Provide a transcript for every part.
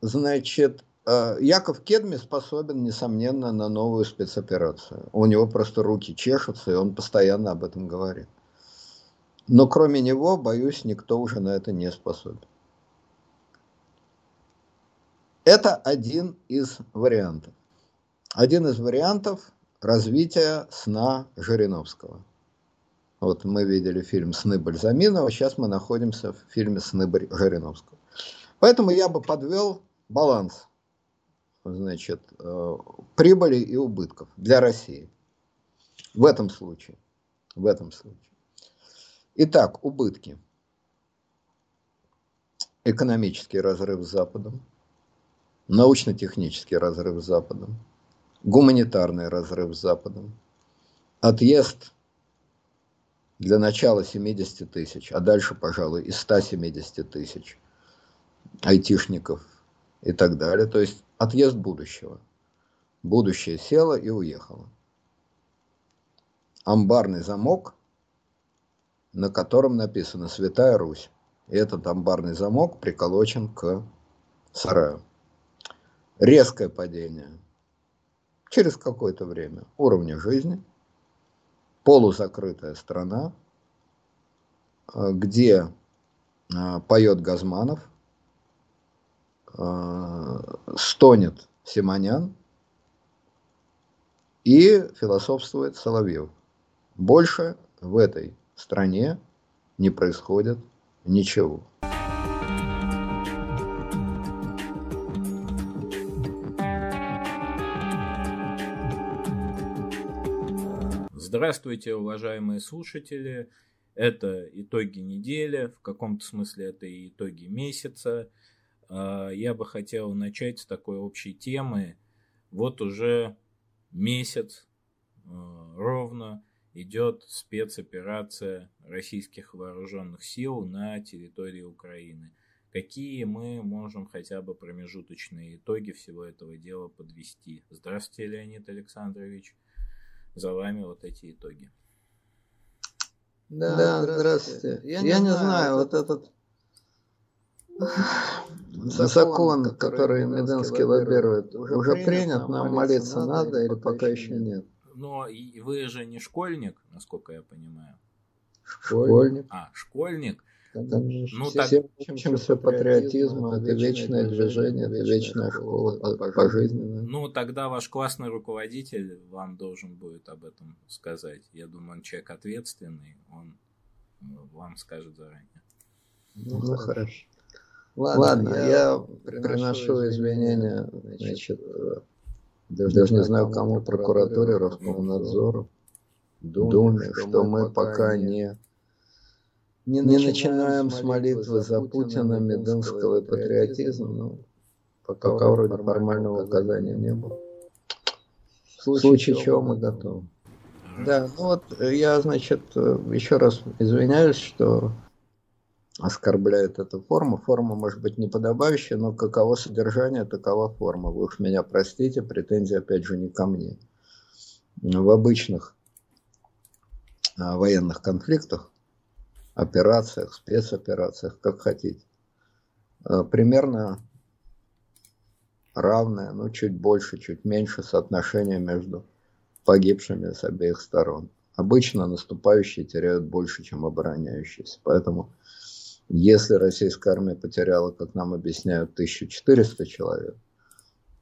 значит, э, Яков Кедми способен, несомненно, на новую спецоперацию. У него просто руки чешутся, и он постоянно об этом говорит. Но кроме него, боюсь, никто уже на это не способен. Это один из вариантов. Один из вариантов развития сна Жириновского. Вот мы видели фильм «Сны Бальзаминова», сейчас мы находимся в фильме «Сны Жириновского». Поэтому я бы подвел баланс значит, э, прибыли и убытков для России. В этом случае. В этом случае. Итак, убытки. Экономический разрыв с Западом, научно-технический разрыв с Западом, гуманитарный разрыв с Западом, отъезд для начала 70 тысяч, а дальше, пожалуй, и 170 тысяч айтишников и так далее. То есть отъезд будущего. Будущее село и уехало. Амбарный замок, на котором написано «Святая Русь». И этот амбарный замок приколочен к сараю. Резкое падение через какое-то время уровня жизни – полузакрытая страна, э, где э, поет Газманов, стонет Симонян и философствует Соловьев. Больше в этой стране не происходит ничего. Здравствуйте, уважаемые слушатели. Это итоги недели, в каком-то смысле это и итоги месяца. А, я бы хотел начать с такой общей темы. Вот уже месяц а, ровно идет спецоперация российских вооруженных сил на территории Украины. Какие мы можем хотя бы промежуточные итоги всего этого дела подвести? Здравствуйте, Леонид Александрович за вами вот эти итоги. Да, да здравствуйте. Я, Я не, знаю, вот этот закон, закон который Меденский лоббирует, уже, уже принят, нам молиться надо или пока еще нет? Но вы же не школьник, насколько я понимаю. Школьник. А, школьник. Там ну, все, так... учимся патриотизму, это вечное движение, это вечная школа пожизненная. Ну, тогда ваш классный руководитель вам должен будет об этом сказать. Я думаю, он человек ответственный, он ну, вам скажет заранее. Ну, ну хорошо. Ладно, Ладно я, я приношу извинения, значит, даже, даже не знаю, кому, прокуратуре, Роскомнадзору, Думе, что мы пока не не, не начинаем с молитвы за Путина, Мединского и патриотизма, но пока, пока вроде формального указания не было. В случае чего мы готовы. Да, ну вот э, я, значит, э, еще раз извиняюсь, что оскорбляет эту форму. Форма может быть неподобающая, но каково содержание, такова форма. Вы уж меня простите, претензии опять же не ко мне. В обычных а, военных конфликтах операциях, спецоперациях, как хотите. Э, примерно равное, ну чуть больше, чуть меньше соотношение между погибшими с обеих сторон. Обычно наступающие теряют больше, чем обороняющиеся. Поэтому, если российская армия потеряла, как нам объясняют, 1400 человек,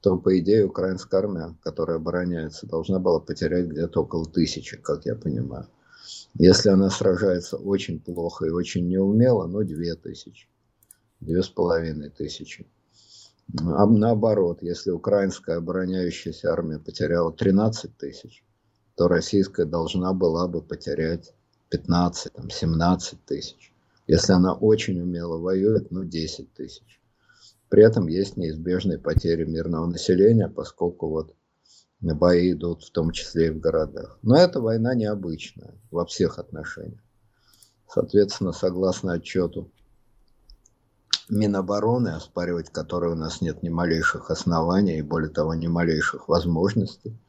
то, по идее, украинская армия, которая обороняется, должна была потерять где-то около тысячи, как я понимаю. Если она сражается очень плохо и очень неумело, ну, две тысячи, две с половиной тысячи. А наоборот, если украинская обороняющаяся армия потеряла 13 тысяч, то российская должна была бы потерять 15, там, 17 тысяч. Если она очень умело воюет, ну 10 тысяч. При этом есть неизбежные потери мирного населения, поскольку вот бои идут в том числе и в городах. Но эта война необычная во всех отношениях. Соответственно, согласно отчету Минобороны, оспаривать которые у нас нет ни малейших оснований и, более того, ни малейших возможностей,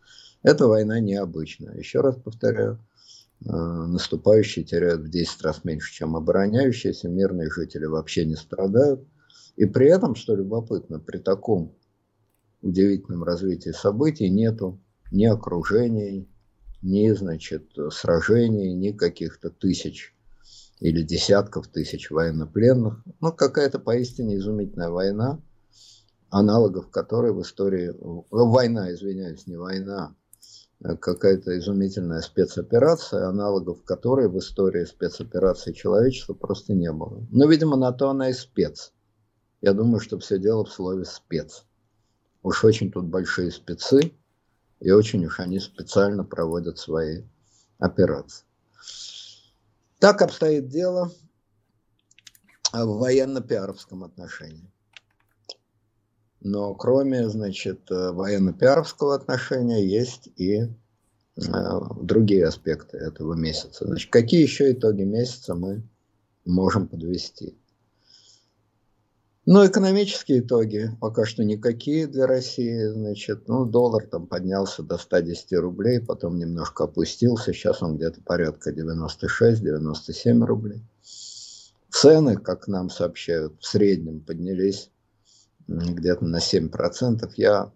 эта война необычная. Еще раз повторяю, наступающие теряют в 10 раз меньше, чем обороняющиеся, мирные жители вообще не страдают. И при этом, что любопытно, при таком удивительном развитии событий нету ни окружений, ни, значит, сражений, ни каких-то тысяч или десятков тысяч военнопленных. Ну, какая-то поистине изумительная война, аналогов которой в истории... Война, извиняюсь, не война, какая-то изумительная спецоперация, аналогов которой в истории спецоперации человечества просто не было. Но, видимо, на то она и спец. Я думаю, что все дело в слове «спец». Уж очень тут большие спецы, и очень уж они специально проводят свои операции. Так обстоит дело в военно-пиаровском отношении. Но кроме, значит, военно-пиаровского отношения есть и э, другие аспекты этого месяца. Значит, какие еще итоги месяца мы можем подвести? Ну, экономические итоги пока что никакие для России. Значит, ну, доллар там поднялся до 110 рублей, потом немножко опустился. Сейчас он где-то порядка 96-97 рублей. Цены, как нам сообщают, в среднем поднялись где-то на 7%. Я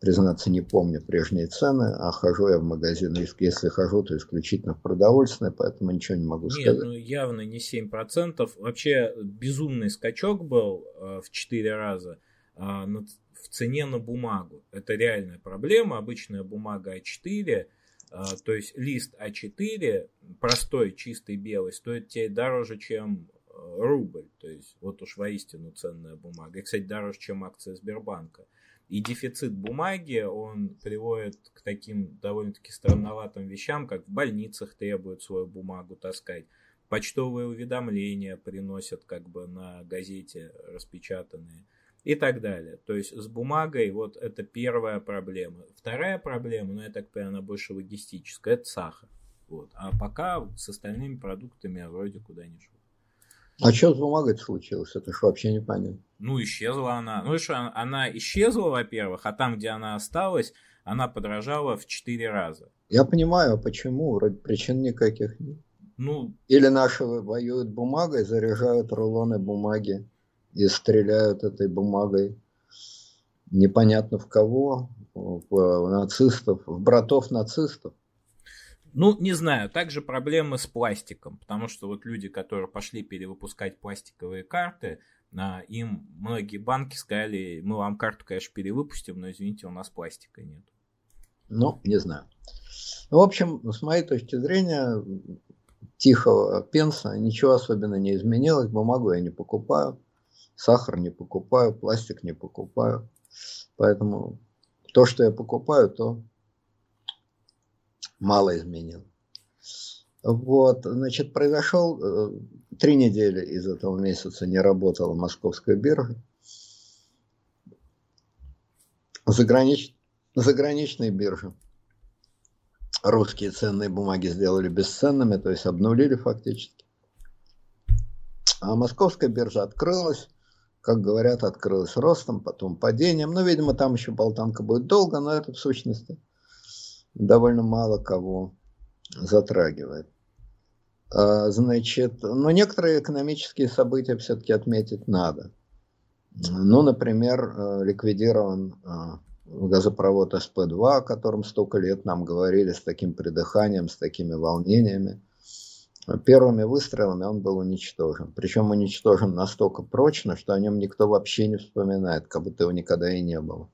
признаться, не помню прежние цены, а хожу я в магазин, если хожу, то исключительно в продовольственное, поэтому ничего не могу сказать. Нет, ну явно не 7%. Вообще безумный скачок был э, в 4 раза э, в цене на бумагу. Это реальная проблема. Обычная бумага А4, э, то есть лист А4, простой, чистый, белый, стоит тебе дороже, чем рубль. То есть вот уж воистину ценная бумага. И, кстати, дороже, чем акция Сбербанка. И дефицит бумаги, он приводит к таким довольно-таки странноватым вещам, как в больницах требуют свою бумагу таскать, почтовые уведомления приносят как бы на газете распечатанные и так далее. То есть с бумагой вот это первая проблема. Вторая проблема, ну я так понимаю, она больше логистическая, это сахар. Вот. А пока с остальными продуктами вроде куда не шло. А что с бумагой случилось? Это же вообще непонятно. Ну, исчезла она. Ну, что, она исчезла, во-первых, а там, где она осталась, она подорожала в 4 раза. Я понимаю, а почему? Вроде причин никаких нет. Ну, Или наши воюют бумагой, заряжают рулоны бумаги и стреляют этой бумагой непонятно в кого, в нацистов, в братов нацистов. Ну, не знаю, также проблемы с пластиком, потому что вот люди, которые пошли перевыпускать пластиковые карты, а, им многие банки сказали, мы вам карту, конечно, перевыпустим, но извините, у нас пластика нет. Ну, не знаю. Ну, в общем, с моей точки зрения, тихого пенса ничего особенно не изменилось. Бумагу я не покупаю, сахар не покупаю, пластик не покупаю. Поэтому то, что я покупаю, то мало изменил. Вот, значит, произошел, э, три недели из этого месяца не работала московская биржа. Загранич, заграничные биржи русские ценные бумаги сделали бесценными, то есть обнулили фактически. А московская биржа открылась, как говорят, открылась ростом, потом падением. Ну, видимо, там еще болтанка будет долго, но это в сущности – довольно мало кого затрагивает. А, значит, но некоторые экономические события все-таки отметить надо. Ну, например, э, ликвидирован э, газопровод СП-2, о котором столько лет нам говорили с таким придыханием, с такими волнениями. Первыми выстрелами он был уничтожен. Причем уничтожен настолько прочно, что о нем никто вообще не вспоминает, как будто его никогда и не было.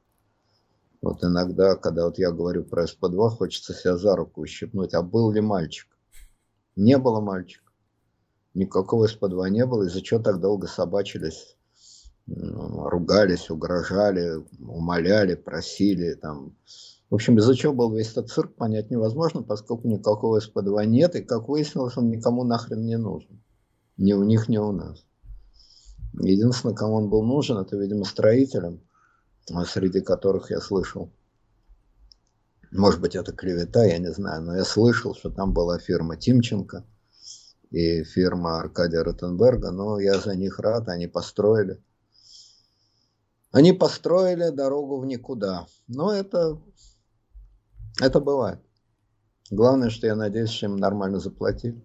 Вот иногда, когда вот я говорю про СП-2, хочется себя за руку ущипнуть. А был ли мальчик? Не было мальчика. Никакого СП-2 не было. Из-за чего так долго собачились, ругались, угрожали, умоляли, просили. Там. В общем, из-за чего был весь этот цирк, понять невозможно, поскольку никакого СП-2 нет. И, как выяснилось, он никому нахрен не нужен. Ни у них, ни у нас. Единственное, кому он был нужен, это, видимо, строителям среди которых я слышал, может быть, это клевета, я не знаю, но я слышал, что там была фирма Тимченко и фирма Аркадия Ротенберга, но я за них рад, они построили. Они построили дорогу в никуда. Но это, это бывает. Главное, что я надеюсь, что им нормально заплатили.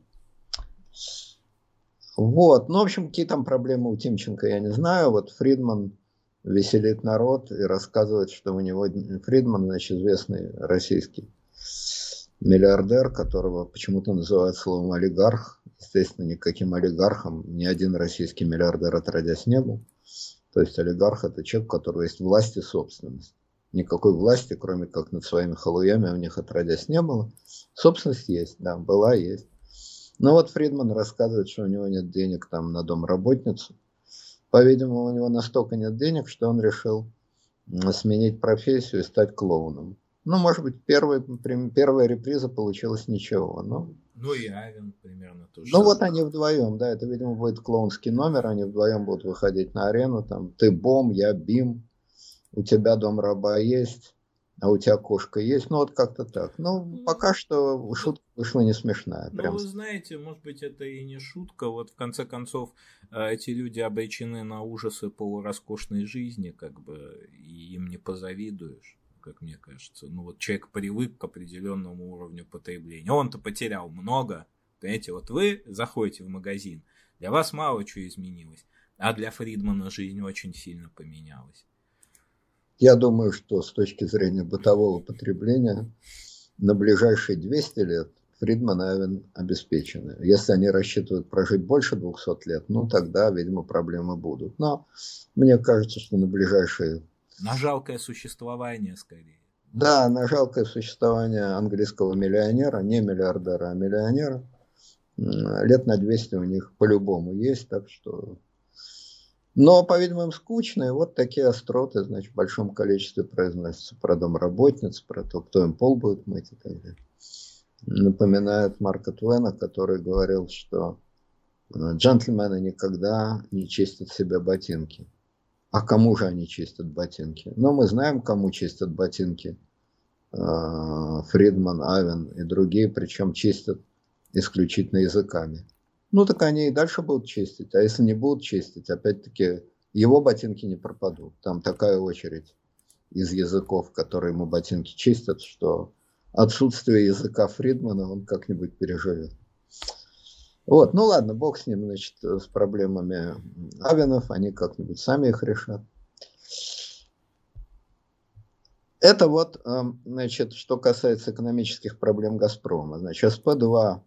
Вот, ну, в общем, какие там проблемы у Тимченко, я не знаю. Вот Фридман веселит народ и рассказывает, что у него Фридман, значит, известный российский миллиардер, которого почему-то называют словом олигарх. Естественно, никаким олигархом ни один российский миллиардер отродясь не был. То есть олигарх это человек, у которого есть власть и собственность. Никакой власти, кроме как над своими халуями, у них отродясь не было. Собственность есть, да, была, есть. Но вот Фридман рассказывает, что у него нет денег там на домработницу. По-видимому, у него настолько нет денег, что он решил сменить профессию и стать клоуном. Ну, может быть, первая, первая реприза получилась ничего. Но... Ну и Авен примерно тоже. Ну вот они вдвоем, да, это, видимо, будет клоунский номер, они вдвоем будут выходить на арену, там, ты бом, я бим, у тебя дом раба есть, а у тебя кошка есть, ну вот как-то так. Ну, ну пока что шутка вышла не смешная. Ну, прям. вы знаете, может быть, это и не шутка, вот в конце концов э, эти люди обречены на ужасы полуроскошной жизни, как бы, и им не позавидуешь как мне кажется. Ну вот человек привык к определенному уровню потребления. Он-то потерял много. Понимаете, вот вы заходите в магазин, для вас мало чего изменилось, а для Фридмана жизнь очень сильно поменялась. Я думаю, что с точки зрения бытового потребления на ближайшие 200 лет Фридман и Авен обеспечены. Если они рассчитывают прожить больше 200 лет, ну тогда, видимо, проблемы будут. Но мне кажется, что на ближайшие на жалкое существование, скорее. Да, на жалкое существование английского миллионера, не миллиардера, а миллионера. Лет на 200 у них по-любому есть, так что... Но, по-видимому, скучные. Вот такие остроты, значит, в большом количестве произносятся про домработниц, про то, кто им пол будет мыть и так далее. Напоминает Марка Твена, который говорил, что э, джентльмены никогда не чистят себе ботинки. А кому же они чистят ботинки? Ну, мы знаем, кому чистят ботинки. А, Фридман, Авен и другие, причем чистят исключительно языками. Ну, так они и дальше будут чистить. А если не будут чистить, опять-таки, его ботинки не пропадут. Там такая очередь из языков, которые ему ботинки чистят, что отсутствие языка Фридмана он как-нибудь переживет. Вот, ну ладно, бог с ним, значит, с проблемами Авинов, они как-нибудь сами их решат. Это вот, эм, значит, что касается экономических проблем Газпрома. Значит, СП-2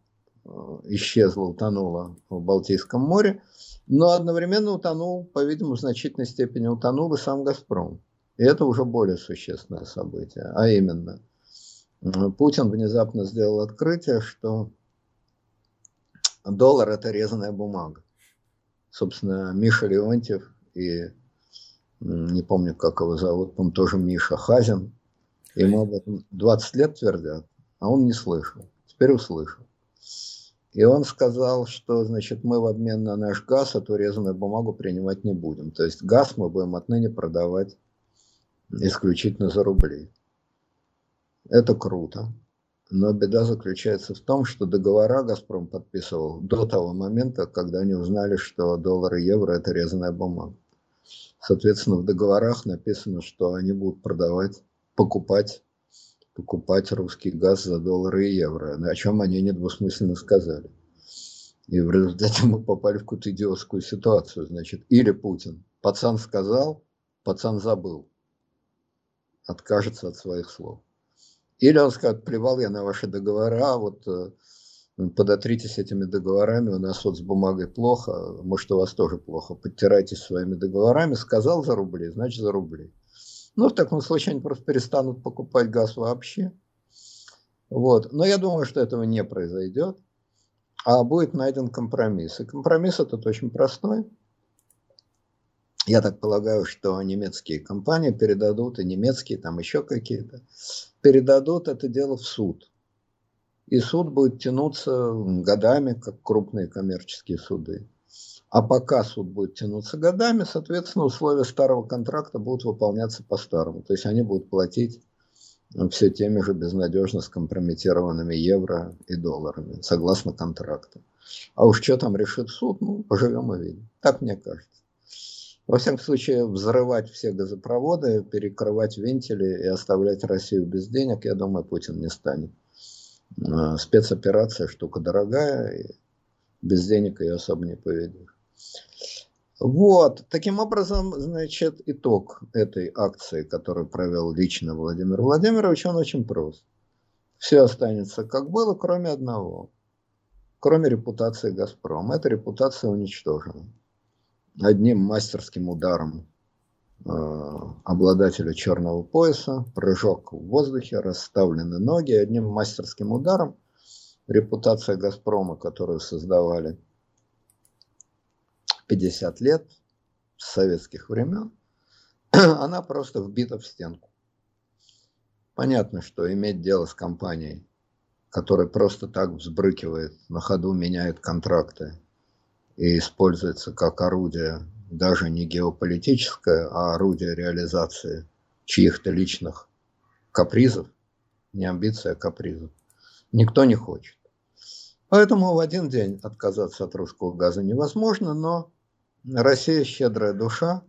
э, исчезла, утонула в Балтийском море, но одновременно утонул, по-видимому, в значительной степени утонул и сам Газпром. И это уже более существенное событие. А именно, Путин внезапно сделал открытие, что доллар это резаная бумага. Собственно, Миша Леонтьев и не помню, как его зовут, он тоже Миша Хазин. Ему об этом 20 лет твердят, а он не слышал. Теперь услышал. И он сказал, что, значит, мы в обмен на наш газ эту резаную бумагу принимать не будем. То есть газ мы будем отныне продавать исключительно за рубли. Это круто. Но беда заключается в том, что договора «Газпром» подписывал до того момента, когда они узнали, что доллар и евро – это резаная бумага. Соответственно, в договорах написано, что они будут продавать, покупать, покупать русский газ за доллары и евро, о чем они недвусмысленно сказали. И в результате мы попали в какую-то идиотскую ситуацию. Значит, или Путин. Пацан сказал, пацан забыл. Откажется от своих слов. Или он скажет, плевал я на ваши договора, вот э, подотритесь этими договорами, у нас вот с бумагой плохо, может у вас тоже плохо, подтирайтесь своими договорами, сказал за рубли, значит за рубли. Ну, в таком случае они просто перестанут покупать газ вообще. Вот. Но я думаю, что этого не произойдет, а будет найден компромисс. И компромисс этот очень простой. Я так полагаю, что немецкие компании передадут, и немецкие, там еще какие-то, передадут это дело в суд. И суд будет тянуться годами, как крупные коммерческие суды. А пока суд будет тянуться годами, соответственно, условия старого контракта будут выполняться по-старому. То есть они будут платить все теми же безнадежно скомпрометированными евро и долларами, согласно контракту. А уж что там решит суд, ну, поживем и видим. Так мне кажется. Во всяком случае, взрывать все газопроводы, перекрывать вентили и оставлять Россию без денег, я думаю, Путин не станет. А, спецоперация штука дорогая, и Без денег ее особо не поведешь. Вот, таким образом, значит, итог этой акции, которую провел лично Владимир Владимирович, он очень прост. Все останется как было, кроме одного. Кроме репутации «Газпрома». Эта репутация уничтожена. Одним мастерским ударом э, обладателя черного пояса, прыжок в воздухе, расставлены ноги, одним мастерским ударом репутация «Газпрома», которую создавали 50 лет с советских времен, она просто вбита в стенку. Понятно, что иметь дело с компанией, которая просто так взбрыкивает, на ходу меняет контракты и используется как орудие даже не геополитическое, а орудие реализации чьих-то личных капризов, не амбиция, а капризов, никто не хочет. Поэтому в один день отказаться от русского газа невозможно, но Россия, щедрая душа,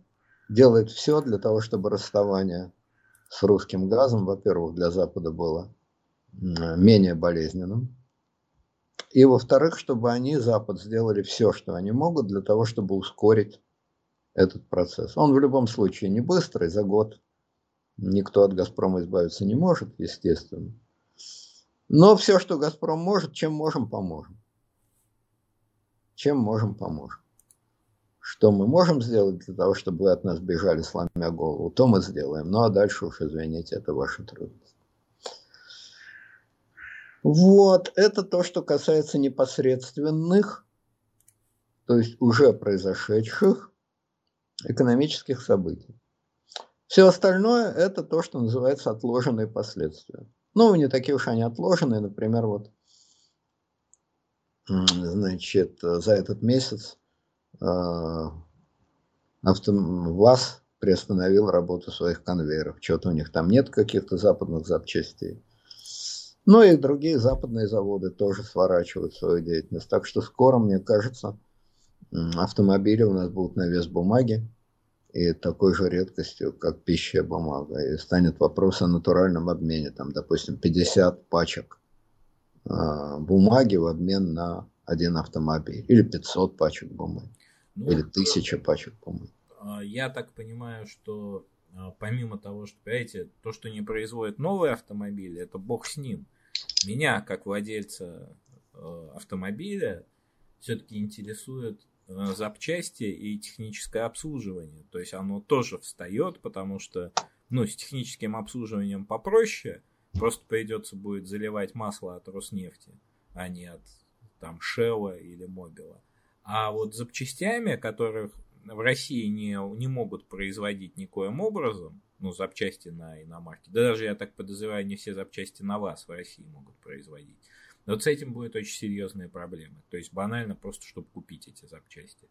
делает все для того, чтобы расставание с русским газом, во-первых, для Запада было менее болезненным, и, во-вторых, чтобы они, Запад, сделали все, что они могут для того, чтобы ускорить этот процесс. Он в любом случае не быстрый, за год никто от «Газпрома» избавиться не может, естественно. Но все, что «Газпром» может, чем можем, поможем. Чем можем, поможем. Что мы можем сделать для того, чтобы вы от нас бежали, сломя голову, то мы сделаем. Ну а дальше уж, извините, это ваша трудность. Вот, это то, что касается непосредственных, то есть уже произошедших экономических событий. Все остальное – это то, что называется отложенные последствия. Ну, не такие уж они отложенные. Например, вот, значит, за этот месяц а, ВАЗ приостановил работу своих конвейеров. Что-то у них там нет каких-то западных запчастей. Ну и другие западные заводы тоже сворачивают свою деятельность. Так что скоро, мне кажется, автомобили у нас будут на вес бумаги и такой же редкостью, как пища бумага. И станет вопрос о натуральном обмене. Там, допустим, 50 пачек э, бумаги в обмен на один автомобиль. Или 500 пачек бумаги. Ну, Или тысяча пачек, по-моему. А, я так понимаю, что а, помимо того, что, понимаете, то, что не производят новые автомобили, это бог с ним. Меня, как владельца а, автомобиля, все-таки интересует запчасти и техническое обслуживание. То есть оно тоже встает, потому что ну, с техническим обслуживанием попроще. Просто придется будет заливать масло от Роснефти, а не от там Шелла или Мобила. А вот запчастями, которых в России не, не могут производить никоим образом, ну, запчасти на иномарке, да даже, я так подозреваю, не все запчасти на вас в России могут производить. Вот с этим будет очень серьезные проблемы. То есть банально просто, чтобы купить эти запчасти.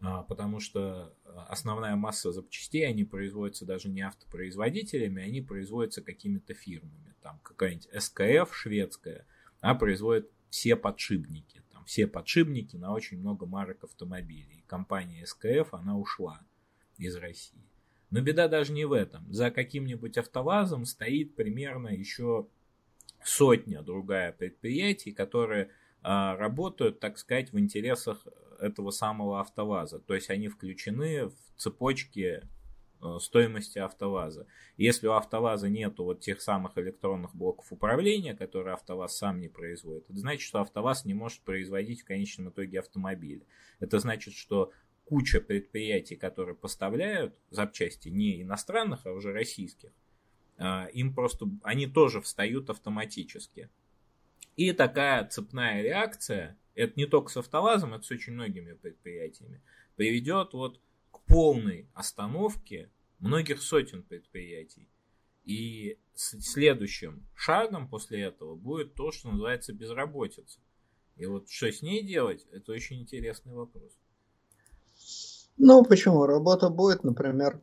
А, потому что основная масса запчастей, они производятся даже не автопроизводителями, они производятся какими-то фирмами. Там какая-нибудь СКФ шведская, а производит все подшипники все подшипники на очень много марок автомобилей. Компания СКФ, она ушла из России. Но беда даже не в этом. За каким-нибудь автовазом стоит примерно еще сотня другая предприятий, которые а, работают, так сказать, в интересах этого самого автоваза. То есть они включены в цепочки Э, стоимости АвтоВАЗа. Если у АвтоВАЗа нету вот тех самых электронных блоков управления, которые АвтоВАЗ сам не производит, это значит, что АвтоВАЗ не может производить в конечном итоге автомобили. Это значит, что куча предприятий, которые поставляют запчасти не иностранных, а уже российских, э, им просто, они тоже встают автоматически. И такая цепная реакция, это не только с автовазом, это с очень многими предприятиями, приведет вот к полной остановке многих сотен предприятий. И следующим шагом после этого будет то, что называется безработица. И вот что с ней делать, это очень интересный вопрос. Ну, почему? Работа будет, например,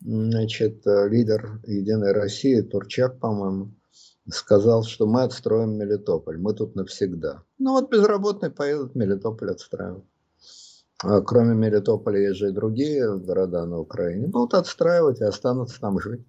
значит, лидер Единой России, Турчак, по-моему, сказал, что мы отстроим Мелитополь, мы тут навсегда. Ну вот безработные поедут Мелитополь отстраивать. А кроме Мелитополя есть же и другие города на Украине. Будут отстраивать и останутся там жить.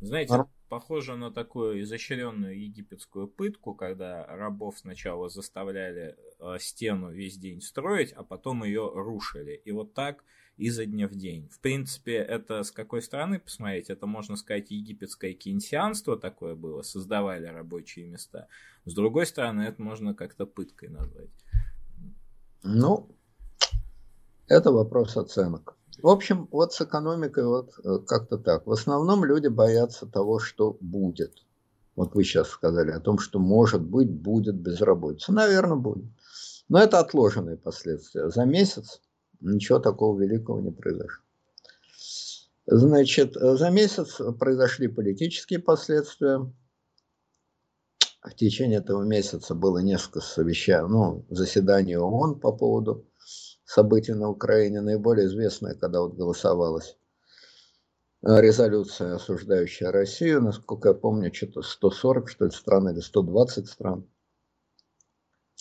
Знаете, а? Похоже на такую изощренную египетскую пытку, когда рабов сначала заставляли э, стену весь день строить, а потом ее рушили. И вот так изо дня в день. В принципе, это с какой стороны посмотреть? Это, можно сказать, египетское кейнсианство такое было, создавали рабочие места. С другой стороны, это можно как-то пыткой назвать. Ну, это вопрос оценок. В общем, вот с экономикой вот э, как-то так. В основном люди боятся того, что будет. Вот вы сейчас сказали о том, что может быть будет безработица. Наверное, будет. Но это отложенные последствия. За месяц ничего такого великого не произошло. Значит, за месяц произошли политические последствия. В течение этого месяца было несколько совещаний, ну, заседаний ООН по поводу событий на Украине, наиболее известное, когда вот голосовалась э, резолюция, осуждающая Россию, насколько я помню, что-то 140, что ли, стран или 120 стран.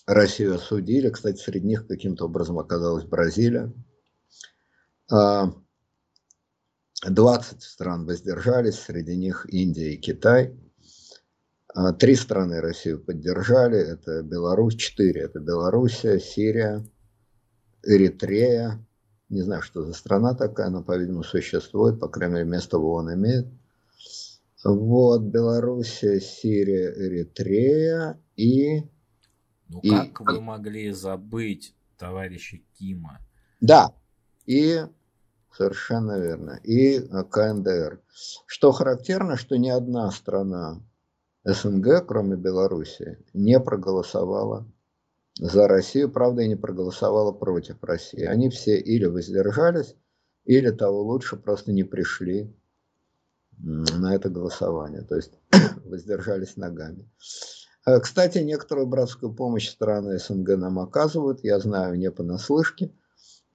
Россию осудили, кстати, среди них каким-то образом оказалась Бразилия. 20 а, стран воздержались, среди них Индия и Китай. А, три страны Россию поддержали, это Беларусь, четыре, это Белоруссия, Сирия, Эритрея, не знаю, что за страна такая, но, по-видимому, существует, по крайней мере, место в ООН имеет. Вот, Белоруссия, Сирия, Эритрея и... Ну, и... как вы могли забыть товарища Кима? Да, и совершенно верно, и КНДР. Что характерно, что ни одна страна СНГ, кроме Белоруссии, не проголосовала за Россию, правда, и не проголосовала против России. Они все или воздержались, или того лучше просто не пришли на это голосование, то есть воздержались ногами. Э, кстати, некоторую братскую помощь страны СНГ нам оказывают, я знаю не понаслышке,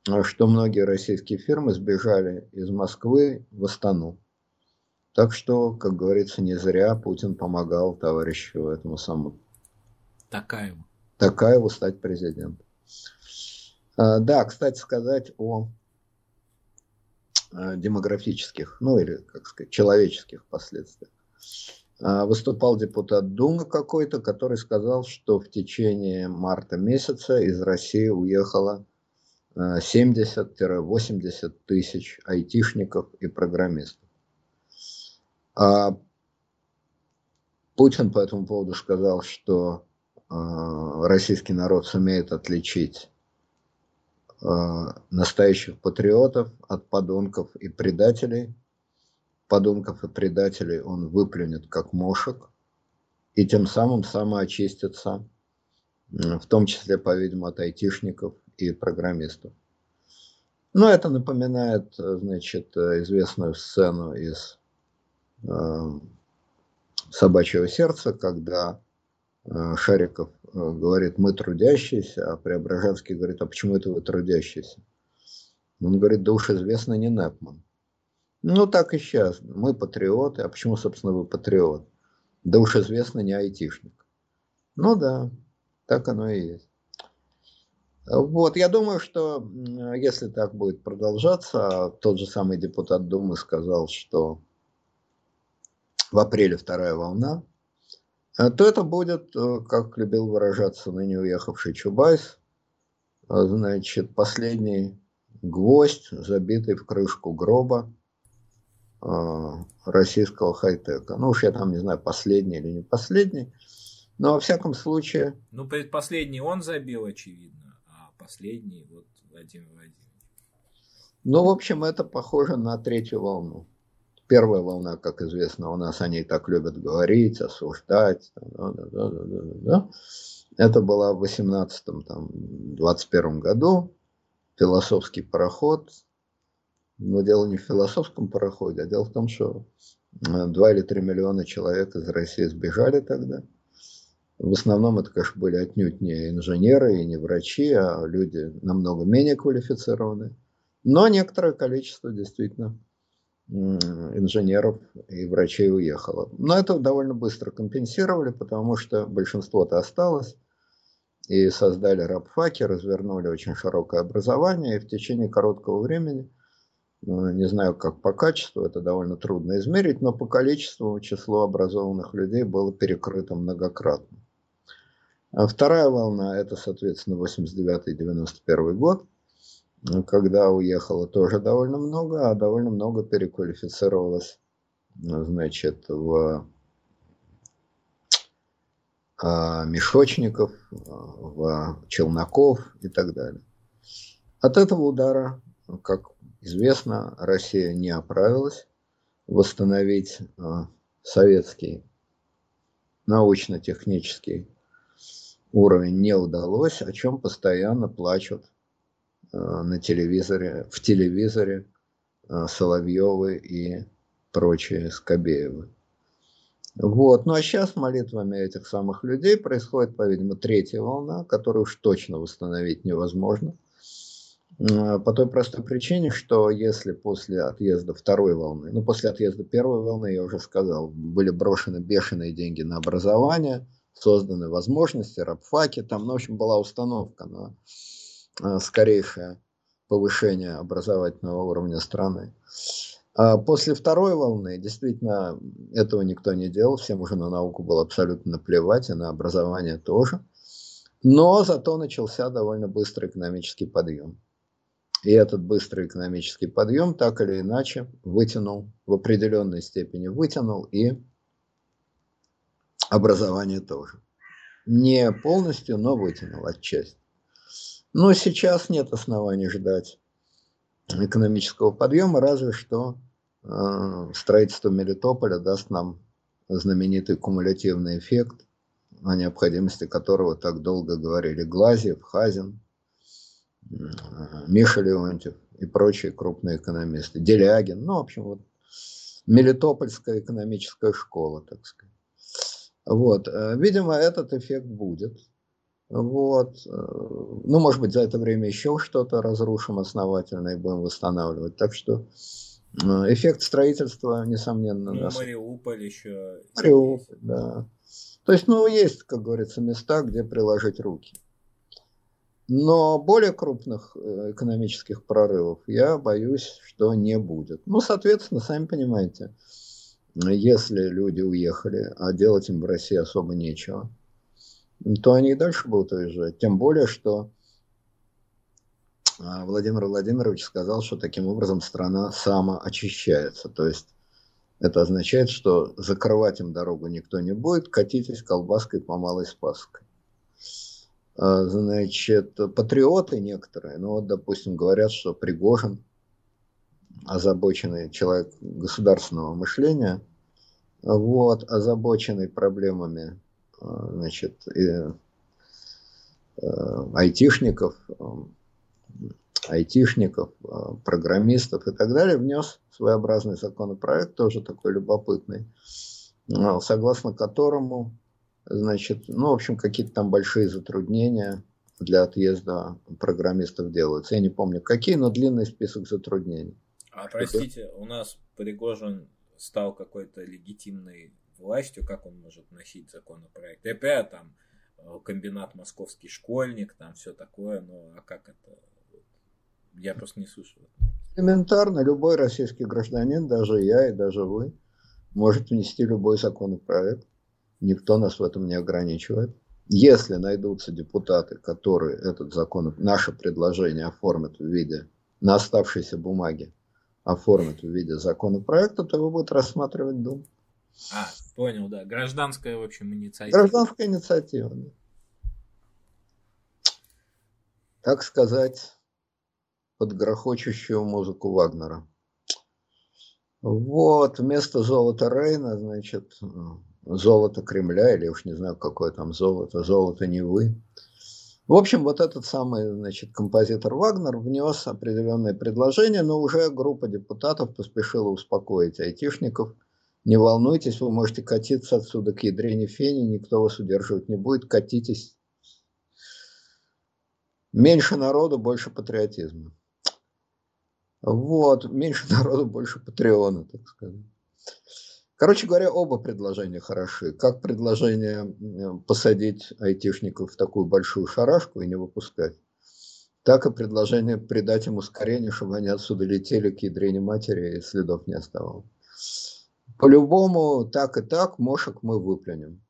э, что многие российские фирмы сбежали из Москвы в Астану. Так что, как говорится, не зря Путин помогал товарищу этому самому. Такаеву. Такаеву стать президентом. А, да, кстати сказать о демографических, ну или, как сказать, человеческих последствиях. А, выступал депутат Думы какой-то, который сказал, что в течение марта месяца из России уехало 70-80 тысяч айтишников и программистов. А Путин по этому поводу сказал, что российский народ сумеет отличить э, настоящих патриотов от подонков и предателей. Подонков и предателей он выплюнет как мошек и тем самым самоочистится, в том числе, по-видимому, от айтишников и программистов. Но это напоминает, значит, известную сцену из э, «Собачьего сердца», когда Э, Шариков э, говорит, мы трудящиеся, а Преображенский говорит, а почему это вы трудящиеся? Он говорит, да уж известно не Непман. Ну, так и сейчас. Мы патриоты. А почему, собственно, вы патриот? Да уж известно не айтишник. Ну да, так оно и есть. Вот, я думаю, что если так будет продолжаться, тот же самый депутат Думы сказал, что в апреле вторая волна, то это будет, э, как любил выражаться ныне уехавший Чубайс, э, значит, последний гвоздь, забитый в крышку гроба э, российского хай-тека. Ну уж я там не знаю, последний или не последний, но во всяком случае... Ну, предпоследний он забил, очевидно, а последний вот Владимир Владимирович. Ну, в общем, это похоже на третью волну первая волна, как известно, у нас они так любят говорить, осуждать. Да, да, да, да, да, да. Это была в 18-21 году, философский пароход. Но дело не в философском пароходе, а дело в том, что 2 или 3 миллиона человек из России сбежали тогда. В основном это, конечно, были отнюдь не инженеры и не врачи, а люди намного менее квалифицированные. Но некоторое количество действительно инженеров и врачей уехало. Но это довольно быстро компенсировали, потому что большинство-то осталось. И создали рабфаки, развернули очень широкое образование. И в течение короткого времени Ну, не знаю, как по качеству, это довольно трудно измерить, но по количеству число образованных людей было перекрыто многократно. А вторая волна – это, соответственно, 89-91 год, когда уехало тоже довольно много, а довольно много переквалифицировалось, значит, в а, мешочников, в челноков и так далее. От этого удара, как известно, Россия не оправилась. Восстановить а, советский научно-технический уровень не удалось, о чем постоянно плачут на телевизоре, в телевизоре а, Соловьевы и прочие Скобеевы. Вот. Ну а сейчас молитвами этих самых людей происходит, по-видимому, третья волна, которую уж точно восстановить невозможно. По той простой причине, что если после отъезда второй волны, ну после отъезда первой волны, я уже сказал, были брошены бешеные деньги на образование, созданы возможности, рабфаки, там, ну, в общем, была установка на э, скорейшее повышение образовательного уровня страны. А после второй волны действительно этого никто не делал, всем уже на науку было абсолютно наплевать, и на образование тоже. Но зато начался довольно быстрый экономический подъем. И этот быстрый экономический подъем так или иначе вытянул, в определенной степени вытянул и образование тоже. Не полностью, но вытянул отчасти. Но сейчас нет оснований ждать экономического подъема, разве что э, строительство Мелитополя даст нам знаменитый кумулятивный эффект, о необходимости которого так долго говорили Глазьев, Хазин, Миша Леонтьев и прочие крупные экономисты, Делягин, ну, в общем, вот Мелитопольская экономическая школа, так сказать. Вот, э, видимо, этот эффект будет. Вот, э, ну, может быть, за это время еще что-то разрушим основательно и будем восстанавливать. Так что э, эффект строительства, несомненно, ну, нас... Мариуполь еще. Мариуполь, да. То есть, ну, есть, как говорится, места, где приложить руки. Но более крупных э, экономических прорывов я боюсь, что не будет. Ну, соответственно, сами понимаете, если люди уехали, а делать им в России особо нечего, то они и дальше будут уезжать. Тем более, что а, Владимир Владимирович сказал, что таким образом страна самоочищается. То есть это означает, что закрывать им дорогу никто не будет, катитесь колбаской по малой спаской. А, значит, патриоты некоторые, ну вот, допустим, говорят, что Пригожин, озабоченный человек государственного мышления, вот, озабоченный проблемами, значит, и, а, айтишников, айтишников, программистов и так далее, внес своеобразный законопроект, тоже такой любопытный, согласно которому Значит, ну, в общем, какие-то там большие затруднения для отъезда программистов делаются. Я не помню какие, но длинный список затруднений. А простите, у нас Пригожин стал какой-то легитимной властью, как он может носить законопроект? ЭП, там, э, комбинат московский школьник, там все такое, ну а как это? Я просто не слышал. Элементарно, любой российский гражданин, даже я и даже вы, может внести любой законопроект. Никто нас в этом не ограничивает. Если найдутся депутаты, которые этот закон, наше предложение оформят в виде, на оставшейся бумаге, оформят в виде законопроекта, то его будет рассматривать Дум. А, понял, да. Гражданская, в общем, инициатива. Гражданская инициатива, да. Так сказать, под грохочущую музыку Вагнера. Вот, вместо золота Рейна, значит, золото Кремля, или уж не знаю, какое там золото, золото Невы. В общем, вот этот самый, значит, композитор Вагнер внес определенное предложение, но уже группа депутатов поспешила успокоить айтишников. Не волнуйтесь, вы можете катиться отсюда к ядрене фени, никто вас удерживать не будет, катитесь. Меньше народу, больше патриотизма. Вот, меньше народу, больше патриона, так сказать. Короче говоря, оба предложения хороши. Как предложение посадить айтишников в такую большую шарашку и не выпускать, так и предложение придать им ускорение, чтобы они отсюда летели к ядрене матери и следов не оставалось. По-любому, так и так, мошек мы выплюнем.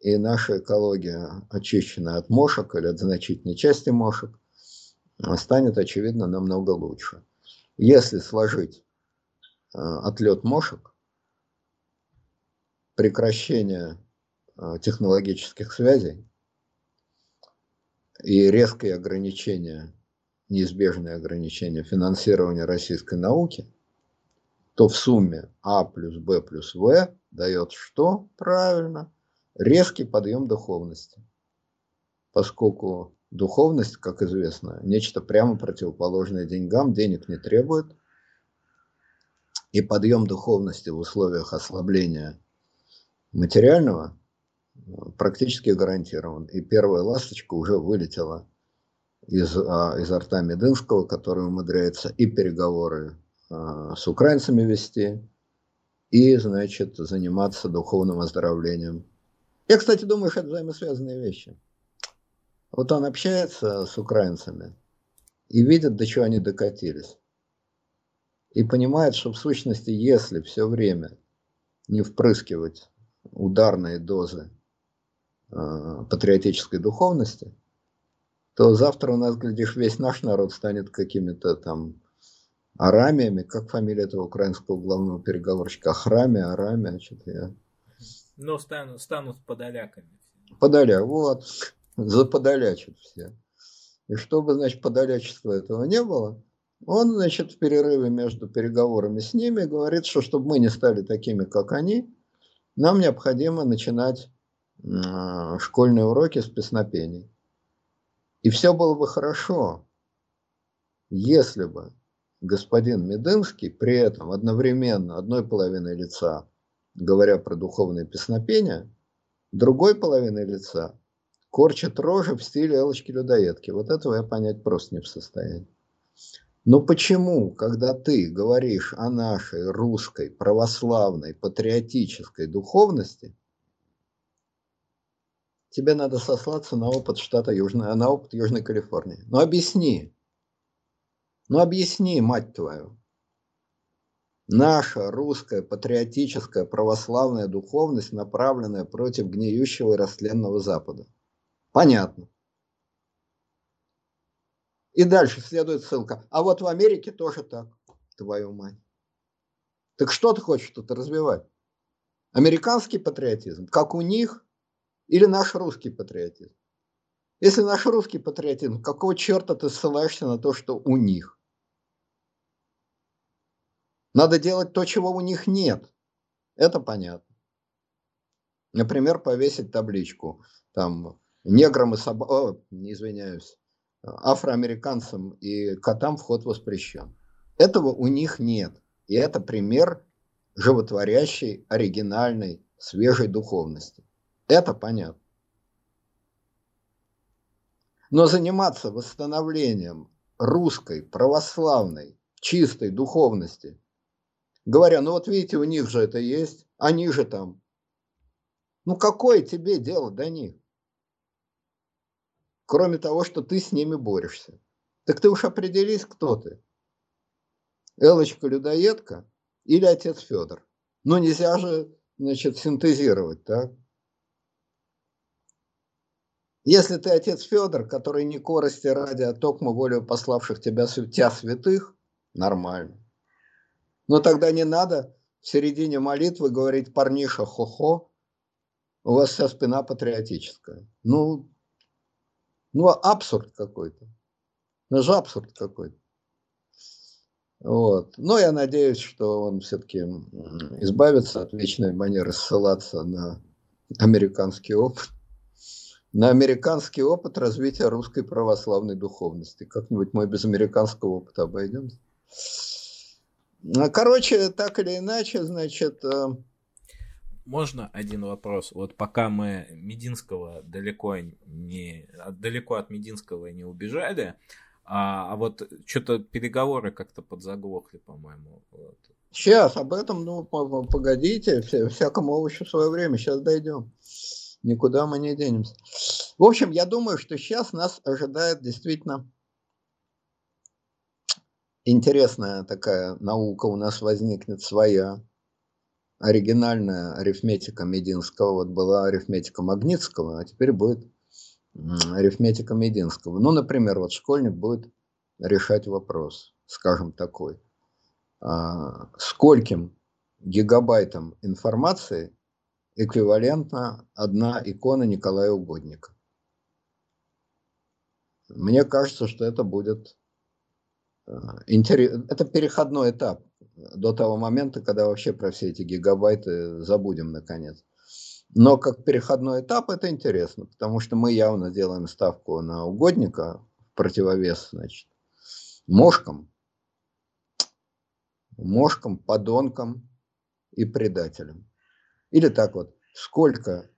И наша экология, очищенная от мошек или от значительной части мошек, станет, очевидно, намного лучше. Если сложить э, отлет мошек, прекращение э, технологических связей и резкие ограничения, неизбежные ограничения финансирования российской науки, то в сумме А плюс Б плюс В дает что? Правильно, резкий подъем духовности. Поскольку духовность, как известно, нечто прямо противоположное деньгам, денег не требует. И подъем духовности в условиях ослабления материального практически гарантирован. И первая ласточка уже вылетела из, а, изо рта Медынского, который умудряется и переговоры с украинцами вести, и, значит, заниматься духовным оздоровлением. Я, кстати, думаю, что это взаимосвязанные вещи. Вот он общается с украинцами и видит, до чего они докатились. И понимает, что в сущности, если все время не впрыскивать ударные дозы э, патриотической духовности, то завтра у нас, глядишь, весь наш народ станет какими-то там арамиями, как фамилия этого украинского главного переговорщика, Ахрамия, Арамия, что-то я... Ну, станут, станут подоляками. Подоляк, вот, заподолячат все. И чтобы, значит, подолячества этого не было, он, значит, в перерыве между переговорами с ними говорит, что чтобы мы не стали такими, как они, нам необходимо начинать э, школьные уроки с песнопений. И все было бы хорошо, если бы господин Медынский при этом одновременно одной половиной лица, говоря про духовное песнопение, другой половиной лица корчит рожи в стиле Элочки-людоедки. Вот этого я понять просто не в состоянии. Но почему, когда ты говоришь о нашей русской, православной, патриотической духовности, тебе надо сослаться на опыт штата Южной, на опыт Южной Калифорнии? Ну объясни. Ну объясни, мать твою. Наша русская патриотическая православная духовность, направленная против гниющего и растленного Запада. Понятно. И дальше следует ссылка. А вот в Америке тоже так, твою мать. Так что ты хочешь тут развивать? Американский патриотизм, как у них, или наш русский патриотизм? Если наш русский патриотизм, какого черта ты ссылаешься на то, что у них? Надо делать то, чего у них нет. Это понятно. Например, повесить табличку. Там неграм и собакам, извиняюсь, афроамериканцам и котам вход воспрещен. Этого у них нет. И это пример животворящей, оригинальной, свежей духовности. Это понятно. Но заниматься восстановлением русской, православной, чистой духовности, говоря, ну вот видите, у них же это есть, они же там. Ну какое тебе дело до них? кроме того, что ты с ними борешься. Так ты уж определись, кто ты. Элочка-людоедка или отец Федор. Ну, нельзя же, значит, синтезировать, так? Если ты отец Федор, который не корости ради, а токмо волю пославших тебя, тебя святых, нормально. Но тогда не надо в середине молитвы говорить парниша хо-хо, у вас вся спина патриотическая. Ну, ну, абсурд какой-то. Ну, же абсурд какой-то. Вот. Но я надеюсь, что он все-таки избавится от вечной манеры ссылаться на американский опыт. На американский опыт развития русской православной духовности. Как-нибудь мы без американского опыта обойдемся. Короче, так или иначе, значит, э, можно один вопрос? Вот пока мы Мединского далеко не далеко от Мединского не убежали, а, а вот что-то переговоры как-то подзаглохли, по-моему. Вот. Сейчас об этом, ну, погодите, всякому овощу свое время, сейчас дойдем. Никуда мы не денемся. В общем, я думаю, что сейчас нас ожидает действительно интересная такая наука у нас возникнет своя. Оригинальная арифметика Мединского. Вот была арифметика Магнитского, а теперь будет арифметика Мединского. Ну, например, вот школьник будет решать вопрос, скажем, такой. А, скольким гигабайтам информации эквивалентна одна икона Николая Угодника? Мне кажется, что это будет. Это переходной этап до того момента, когда вообще про все эти гигабайты забудем наконец. Но как переходной этап это интересно, потому что мы явно делаем ставку на угодника противовес, значит, мошкам, мошкам, подонкам и предателям. Или так вот, сколько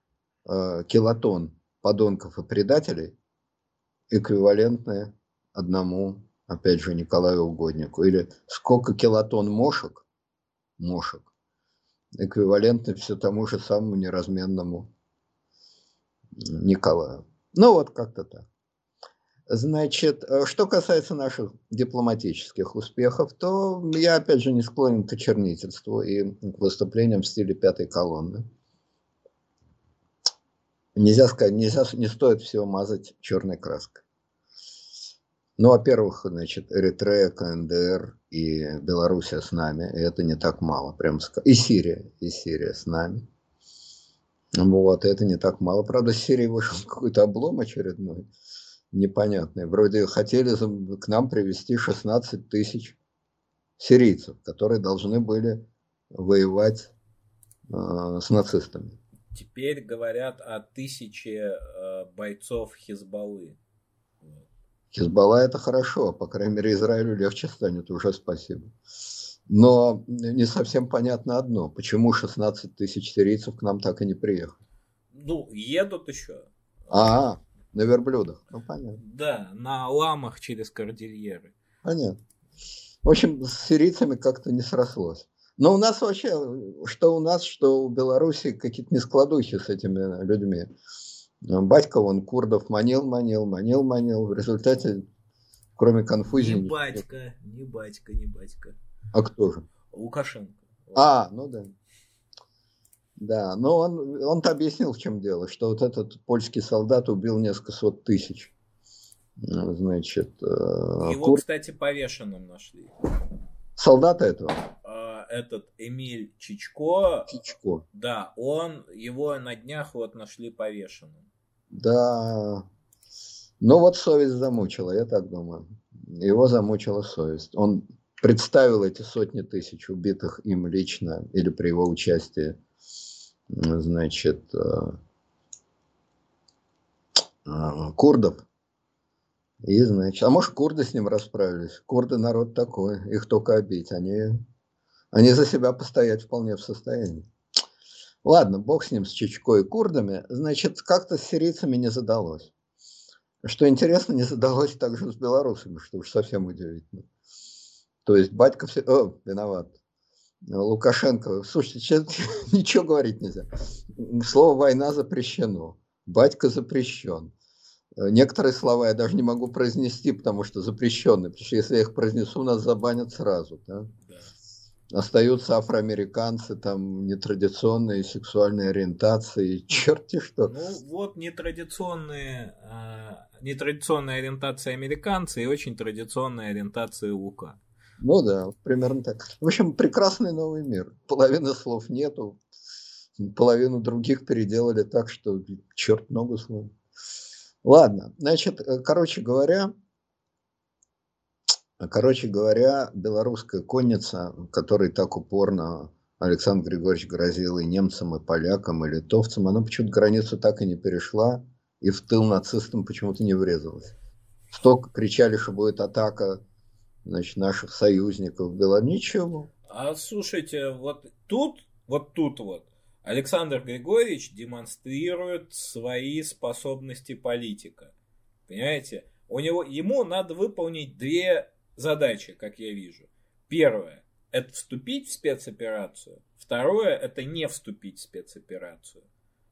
э, килотон подонков и предателей эквивалентны одному, опять же, Николаю Угоднику. Или сколько килотон мошек, мошек, эквивалентны все тому же самому неразменному Николаю. Ну вот как-то так. Значит, что касается наших дипломатических успехов, то я, опять же, не склонен к очернительству и к выступлениям в стиле пятой колонны. Нельзя сказать, нельзя, не стоит все мазать черной краской. Ну, во-первых, значит, Эритрея, КНДР и Белоруссия с нами, и это не так мало, прям и Сирия, и Сирия с нами. Вот, это не так мало. Правда, с Сирией вышел какой-то облом очередной, непонятный. Вроде хотели к нам привести 16 тысяч сирийцев, которые должны были воевать э, с нацистами. Теперь говорят о тысяче э, бойцов Хизбаллы. Хизбалла это хорошо, по крайней мере Израилю легче станет, уже спасибо. Но не совсем понятно одно, почему 16 тысяч сирийцев к нам так и не приехали. Ну, едут еще. А, на верблюдах, ну понятно. Да, на ламах через кордильеры. Понятно. В общем, с сирийцами как-то не срослось. Но у нас вообще, что у нас, что у Беларуси какие-то нескладухи с этими людьми. Батька он курдов манил, манил, манил, манил. В результате, кроме конфузии... Не батька, не батька, не батька. А кто же? Лукашенко. А, ну да. Да, но он, он-то объяснил, в чем дело, что вот этот польский солдат убил несколько сот тысяч. Значит, э, Его, кур... кстати, повешенным нашли. Солдата этого? Этот Эмиль Чичко, Чичко. да, он, его на днях вот нашли повешенным. Да, ну вот совесть замучила, я так думаю. Его замучила совесть. Он представил эти сотни тысяч убитых им лично или при его участии, значит, э, э, курдов. И, значит, а может, курды с ним расправились. Курды народ такой, их только обить. Они они за себя постоять вполне в состоянии. Ладно, бог с ним, с Чечко и курдами. Значит, как-то с сирийцами не задалось. Что интересно, не задалось также с белорусами, что уж совсем удивительно. То есть батька все... О, виноват. Лукашенко. Слушайте, ничего говорить нельзя. Слово «война» запрещено. Батька запрещен. Некоторые слова я даже не могу произнести, потому что запрещенные. Потому что если я их произнесу, нас забанят сразу. Да? Остаются афроамериканцы, там нетрадиционные сексуальные ориентации, черти что. Ну вот нетрадиционные, э, нетрадиционная ориентация американцы и очень традиционная ориентация Лука. Ну да, примерно так. В общем, прекрасный новый мир. Половины слов нету, половину других переделали так, что черт ногу слов. Ладно, значит, э, короче говоря, Короче говоря, белорусская конница, которой так упорно Александр Григорьевич грозил и немцам, и полякам, и литовцам, она почему-то границу так и не перешла, и в тыл нацистам почему-то не врезалась. Столько кричали, что будет атака значит, наших союзников было ничего. А слушайте, вот тут, вот тут вот, Александр Григорьевич демонстрирует свои способности политика. Понимаете? У него, ему надо выполнить две задачи, как я вижу. Первое – это вступить в спецоперацию. Второе – это не вступить в спецоперацию.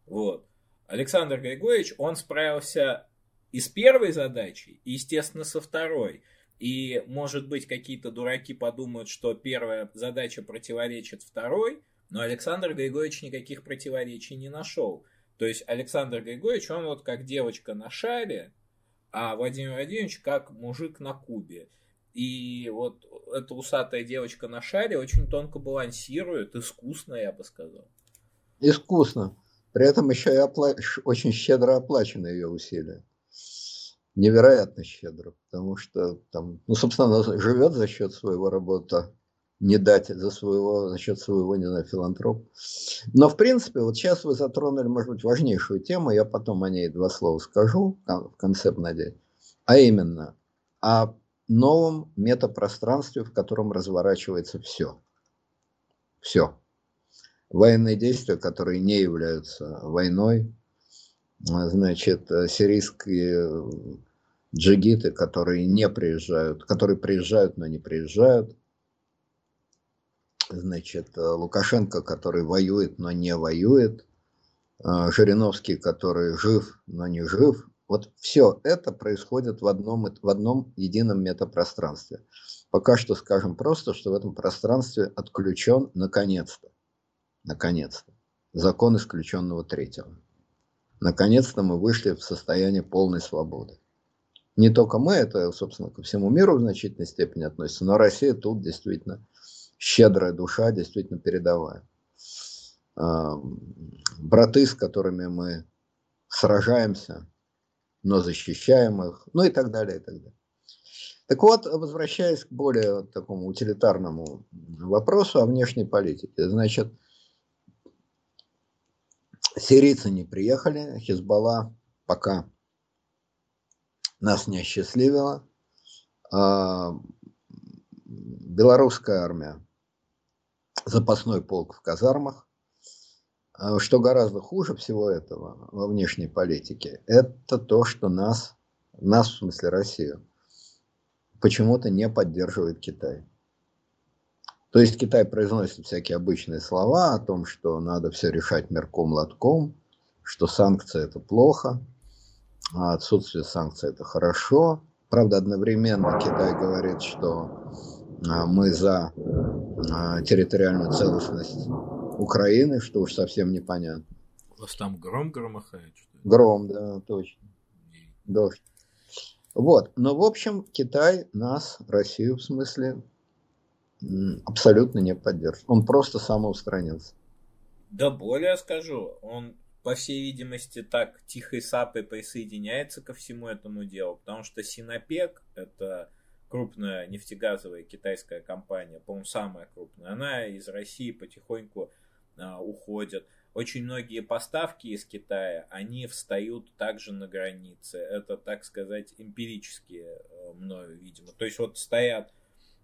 Вот. Александр Григорьевич, он справился и с первой задачей, и, естественно, со второй. И, может быть, какие-то дураки подумают, что первая задача противоречит второй, но Александр Григорьевич никаких противоречий не нашел. То есть Александр Григорьевич, он вот как девочка на шаре, а Владимир Владимирович как мужик на кубе. И вот эта усатая девочка на шаре очень тонко балансирует, искусно, я бы сказал. Искусно. При этом еще и опла... очень щедро оплачены ее усилия. Невероятно щедро, потому что там, ну, собственно, она живет за счет своего работа, не дать за своего, за счет своего, не знаю, филантроп. Но, в принципе, вот сейчас вы затронули, может быть, важнейшую тему, я потом о ней два слова скажу, в конце, надеюсь. А именно, о новом метапространстве, в котором разворачивается все. Все военные действия, которые не являются войной, значит, сирийские джигиты, которые не приезжают, которые приезжают, но не приезжают, значит, Лукашенко, который воюет, но не воюет, Жириновский, который жив, но не жив. Вот все это происходит в одном, в одном едином метапространстве. Пока что скажем просто, что в этом пространстве отключен наконец-то Наконец-то. Закон исключенного третьего. Наконец-то мы вышли в состояние полной свободы. Не только мы, это, собственно, ко всему миру в значительной степени относится, но Россия тут действительно щедрая душа, действительно передовая. Браты, с которыми мы сражаемся, но защищаем их, ну и так далее, и так далее. Так вот, возвращаясь к более такому утилитарному вопросу о внешней политике. Значит, Сирийцы не приехали, Хизбалла пока нас не осчастливила. Белорусская армия, запасной полк в казармах. А, что гораздо хуже всего этого во внешней политике, это то, что нас, нас в смысле Россию, почему-то не поддерживает Китай. То есть Китай произносит всякие обычные слова о том, что надо все решать мерком лотком, что санкции это плохо, а отсутствие санкций это хорошо. Правда, одновременно Китай говорит, что а, мы за а, территориальную целостность Украины, что уж совсем непонятно. У вас там гром громыхает? Что ли? Гром, да, точно. Дождь. Вот, но в общем Китай нас, Россию в смысле, абсолютно не поддерживает. Он просто самоустранился. Да более скажу, он по всей видимости так тихой сапой присоединяется ко всему этому делу, потому что Синопек, это крупная нефтегазовая китайская компания, по-моему, самая крупная, она из России потихоньку а, уходит. Очень многие поставки из Китая, они встают также на границе. Это, так сказать, эмпирические э, мною, видимо. То есть вот стоят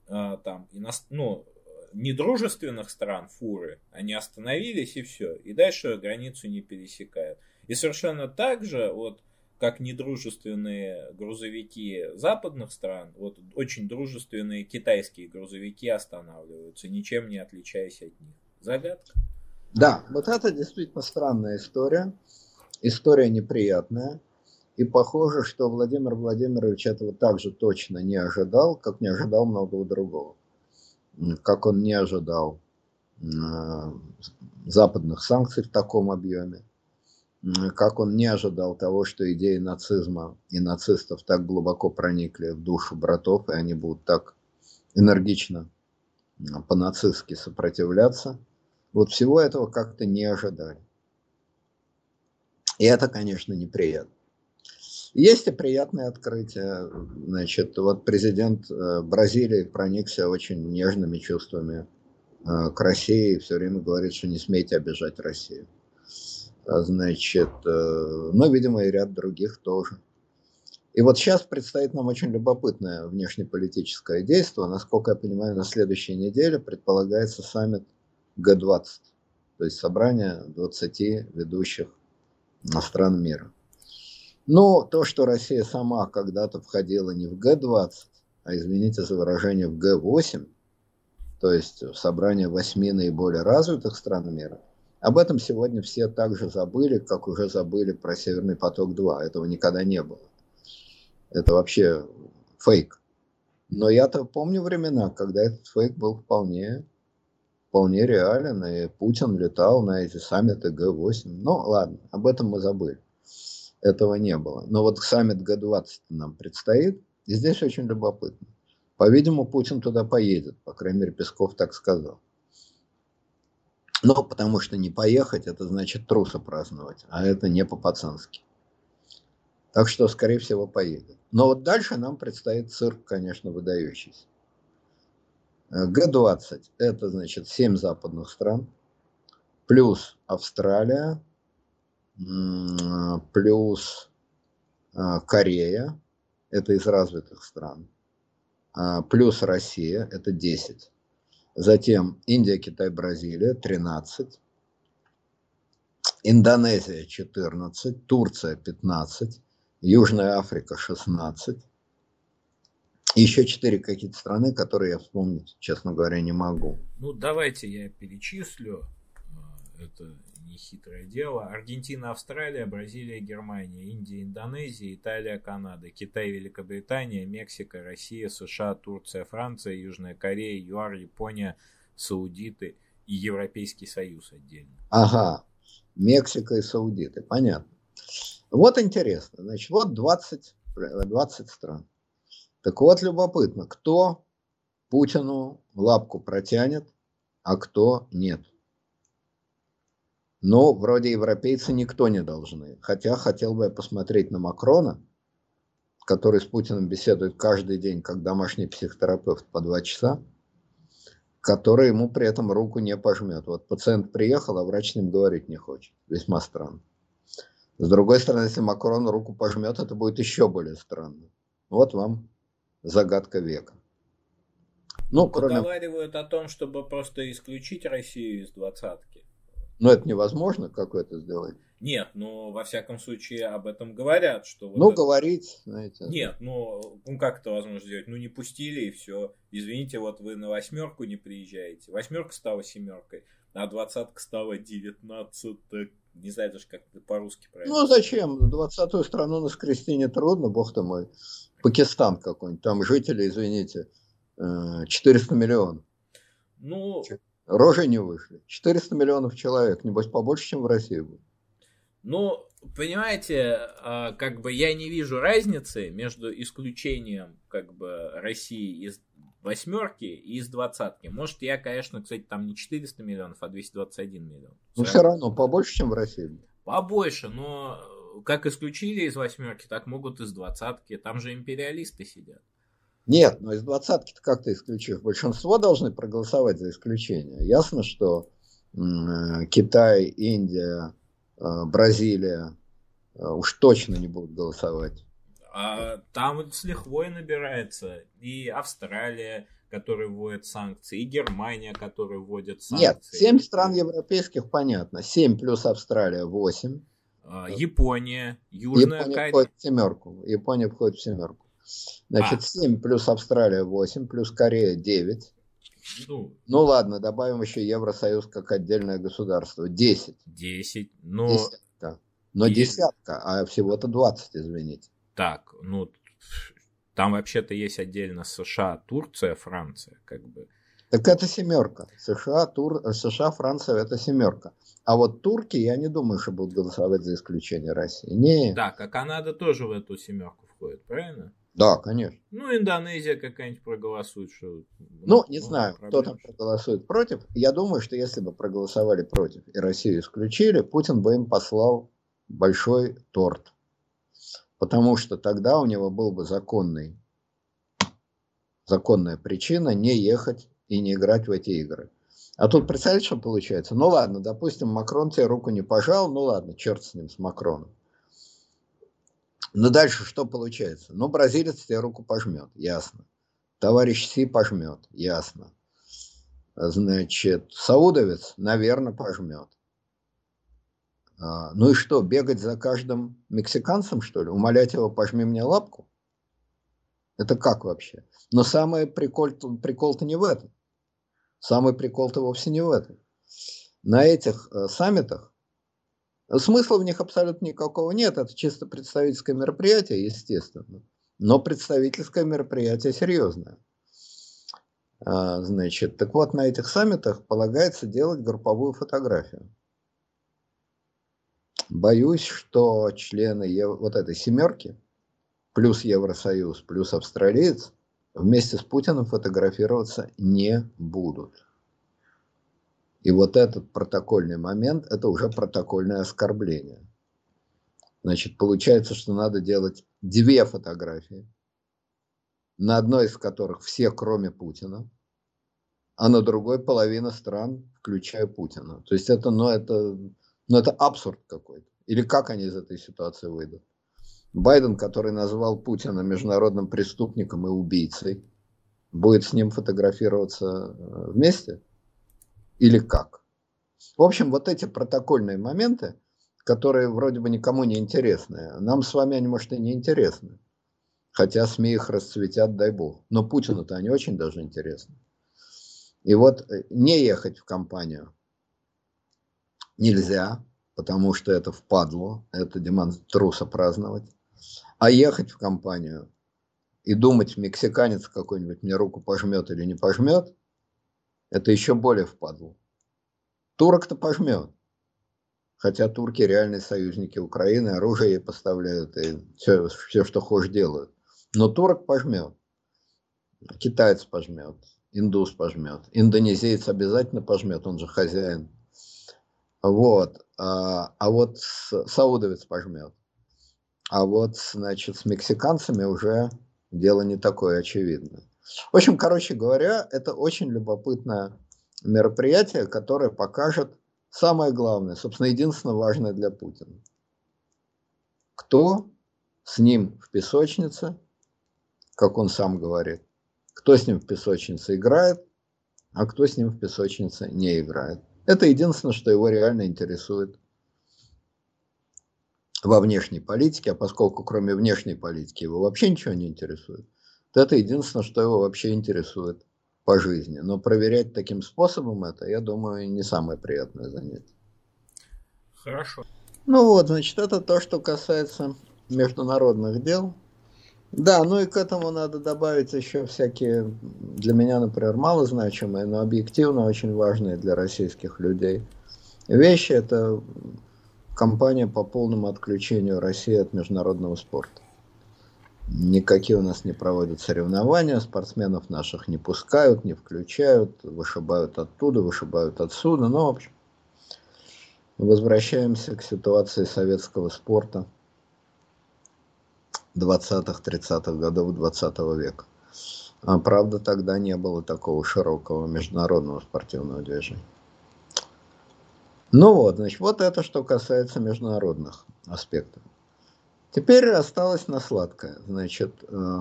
а, там, ну, недружественных стран фуры, они остановились и все, и дальше границу не пересекают. И совершенно так же, вот, как недружественные грузовики западных стран, вот очень дружественные китайские грузовики останавливаются, ничем не отличаясь от них. Загадка. Да, вот это действительно странная история. История неприятная. И похоже, что Владимир Владимирович этого также точно не ожидал, как не ожидал многого другого. Как он не ожидал э, западных санкций в таком объеме, как он не ожидал того, что идеи нацизма и нацистов так глубоко проникли в душу братов, и они будут так энергично по-нацистски сопротивляться. Вот всего этого как-то не ожидали. И это, конечно, неприятно. Есть и приятные открытия. Значит, вот президент э, Бразилии проникся очень нежными чувствами э, к России и все время говорит, что не смейте обижать Россию. А, значит, э, ну, видимо, и ряд других тоже. И вот сейчас предстоит нам очень любопытное внешнеполитическое действие. Насколько я понимаю, на следующей неделе предполагается саммит Г-20, то есть собрание 20 ведущих стран мира. Но то, что Россия сама когда-то входила не в Г-20, а, извините за выражение, в Г-8, то есть в собрание восьми наиболее развитых стран мира, об этом сегодня все также забыли, как уже забыли про Северный поток-2. Этого никогда не было. Это вообще фейк. Но я-то помню времена, когда этот фейк был вполне, вполне реален, и Путин летал на эти саммиты Г-8. Ну, ладно, об этом мы забыли. Этого не было. Но вот саммит Г-20 нам предстоит, и здесь очень любопытно. По-видимому, Путин туда поедет, по крайней мере, Песков так сказал. Но потому что не поехать, это значит труса праздновать, а это не по-пацански. Так что, скорее всего, поедет. Но вот дальше нам предстоит цирк, конечно, выдающийся. Г-20 – это, значит, 7 западных стран, плюс Австралия, плюс а, Корея, это из развитых стран, а, плюс Россия, это 10. Затем Индия, Китай, Бразилия, 13. Индонезия, 14. Турция, 15. Южная Африка 16. Еще четыре какие-то страны, которые я вспомнить, честно говоря, не могу. Ну, давайте я перечислю. А, это не хитрое дело. Аргентина, Австралия, Бразилия, Германия, Индия, Индонезия, Италия, Канада, Китай, Великобритания, Мексика, Россия, США, Турция, Франция, Южная Корея, ЮАР, Япония, Саудиты и Европейский Союз отдельно. Ага, Мексика и Саудиты, понятно. Вот интересно. Значит, вот 20, 20 стран. Так вот, любопытно, кто Путину лапку протянет, а кто нет. Но вроде европейцы никто не должны. Хотя хотел бы я посмотреть на Макрона, который с Путиным беседует каждый день, как домашний психотерапевт по два часа, который ему при этом руку не пожмет. Вот пациент приехал, а врач с ним говорить не хочет. Весьма странно. С другой стороны, если Макрон руку пожмет, это будет еще более странно. Вот вам загадка века. Ну, кроме... Поговаривают о том, чтобы просто исключить Россию из двадцатки. Но это невозможно, как это сделать? Нет, но во всяком случае об этом говорят, что... Вот ну, это... говорить, знаете. Нет, ну, ну как это возможно сделать? Ну, не пустили и все. Извините, вот вы на восьмерку не приезжаете. Восьмерка стала семеркой, а двадцатка стала девятнадцатой не знаю даже, как по-русски правильно. Ну, зачем? Двадцатую страну наскрести не трудно, бог ты мой. Пакистан какой-нибудь, там жители, извините, 400 э, миллионов. Ну... Рожи не вышли. 400 миллионов человек, небось побольше, чем в России будет. Ну, понимаете, а, как бы я не вижу разницы между исключением как бы России из восьмерки и из двадцатки. Может, я, конечно, кстати, там не 400 миллионов, а 221 миллион. Ну, все равно побольше, чем в России. Побольше, но как исключили из восьмерки, так могут из двадцатки. Там же империалисты сидят. Нет, но из двадцатки-то как-то исключив. Большинство должны проголосовать за исключение. Ясно, что э, Китай, Индия, э, Бразилия э, уж точно не будут голосовать. А, там с лихвой набирается. И Австралия, которая вводит санкции, и Германия, которая вводит санкции. Нет, семь стран европейских, понятно. семь плюс Австралия, восемь. Япония, Южная Япония Корея. входит в семерку. Япония входит в семерку. Значит, а. 7 плюс Австралия 8, плюс Корея 9. Ну, ну ладно, добавим еще Евросоюз как отдельное государство. 10. 10. Но... Десятка. Но 10. десятка, а всего-то 20, извините. Так, ну, там вообще-то есть отдельно США, Турция, Франция, как бы. Так это семерка. США, Тур... США, Франция это семерка. А вот турки, я не думаю, что будут голосовать за исключение России. Не. Так, а Канада тоже в эту семерку входит, правильно? Да, конечно. Ну, Индонезия какая-нибудь проголосует, что... Ну, не ну, знаю, проблем. кто там проголосует против. Я думаю, что если бы проголосовали против и Россию исключили, Путин бы им послал большой торт. Потому что тогда у него был бы законный, законная причина не ехать и не играть в эти игры. А тут представляете, что получается? Ну ладно, допустим, Макрон тебе руку не пожал, ну ладно, черт с ним, с Макроном. Ну дальше что получается? Ну, бразилец тебе руку пожмет, ясно. Товарищ Си пожмет, ясно. Значит, саудовец, наверное, пожмет. А, ну и что, бегать за каждым мексиканцем, что ли? Умолять его, пожми мне лапку? Это как вообще? Но самый прикол-то прикол не в этом. Самый прикол-то вовсе не в этом. На этих э, саммитах Смысла в них абсолютно никакого нет, это чисто представительское мероприятие, естественно. Но представительское мероприятие серьезное. А, значит, так вот, на этих саммитах полагается делать групповую фотографию. Боюсь, что члены вот этой семерки, плюс Евросоюз, плюс австралиец, вместе с Путиным фотографироваться не будут. И вот этот протокольный момент, это уже протокольное оскорбление. Значит, получается, что надо делать две фотографии, на одной из которых все, кроме Путина, а на другой половина стран, включая Путина. То есть это, ну, это, ну, это абсурд какой-то. Или как они из этой ситуации выйдут? Байден, который назвал Путина международным преступником и убийцей, будет с ним фотографироваться э, вместе? Или как? В общем, вот эти протокольные моменты, которые вроде бы никому не интересны, нам с вами они, может, и не интересны. Хотя СМИ их расцветят, дай бог. Но Путину-то они очень даже интересны. И вот э, не ехать в компанию нельзя, потому что это впадло, это демонструса труса праздновать. А ехать в компанию и думать, мексиканец какой-нибудь мне руку пожмет или не пожмет, это еще более впадло. Турок-то пожмет. Хотя турки реальные союзники Украины, оружие ей поставляют и все, все, что хочешь, делают. Но турок пожмет. Китаец пожмет. Индус пожмет. Индонезиец обязательно пожмет, он же хозяин. Вот. А, а вот саудовец пожмет. А вот, значит, с мексиканцами уже дело не такое очевидное. В общем, короче говоря, это очень любопытное мероприятие, которое покажет самое главное, собственно, единственное важное для Путина. Кто с ним в песочнице, как он сам говорит, кто с ним в песочнице играет, а кто с ним в песочнице не играет. Это единственное, что его реально интересует во внешней политике, а поскольку кроме внешней политики его вообще ничего не интересует, то это единственное, что его вообще интересует по жизни. Но проверять таким способом это, я думаю, не самое приятное занятие. Хорошо. Ну вот, значит, это то, что касается международных дел. Да, ну и к этому надо добавить еще всякие, для меня, например, малозначимые, но объективно очень важные для российских людей вещи. Это кампания по полному отключению России от международного спорта. Никакие у нас не проводят соревнования, спортсменов наших не пускают, не включают, вышибают оттуда, вышибают отсюда. Ну, в общем, возвращаемся к ситуации советского спорта 20-30-х годов 20 -го века. А правда, тогда не было такого широкого международного спортивного движения. Ну вот, значит, вот это что касается международных аспектов. Теперь осталось на сладкое. Значит, э,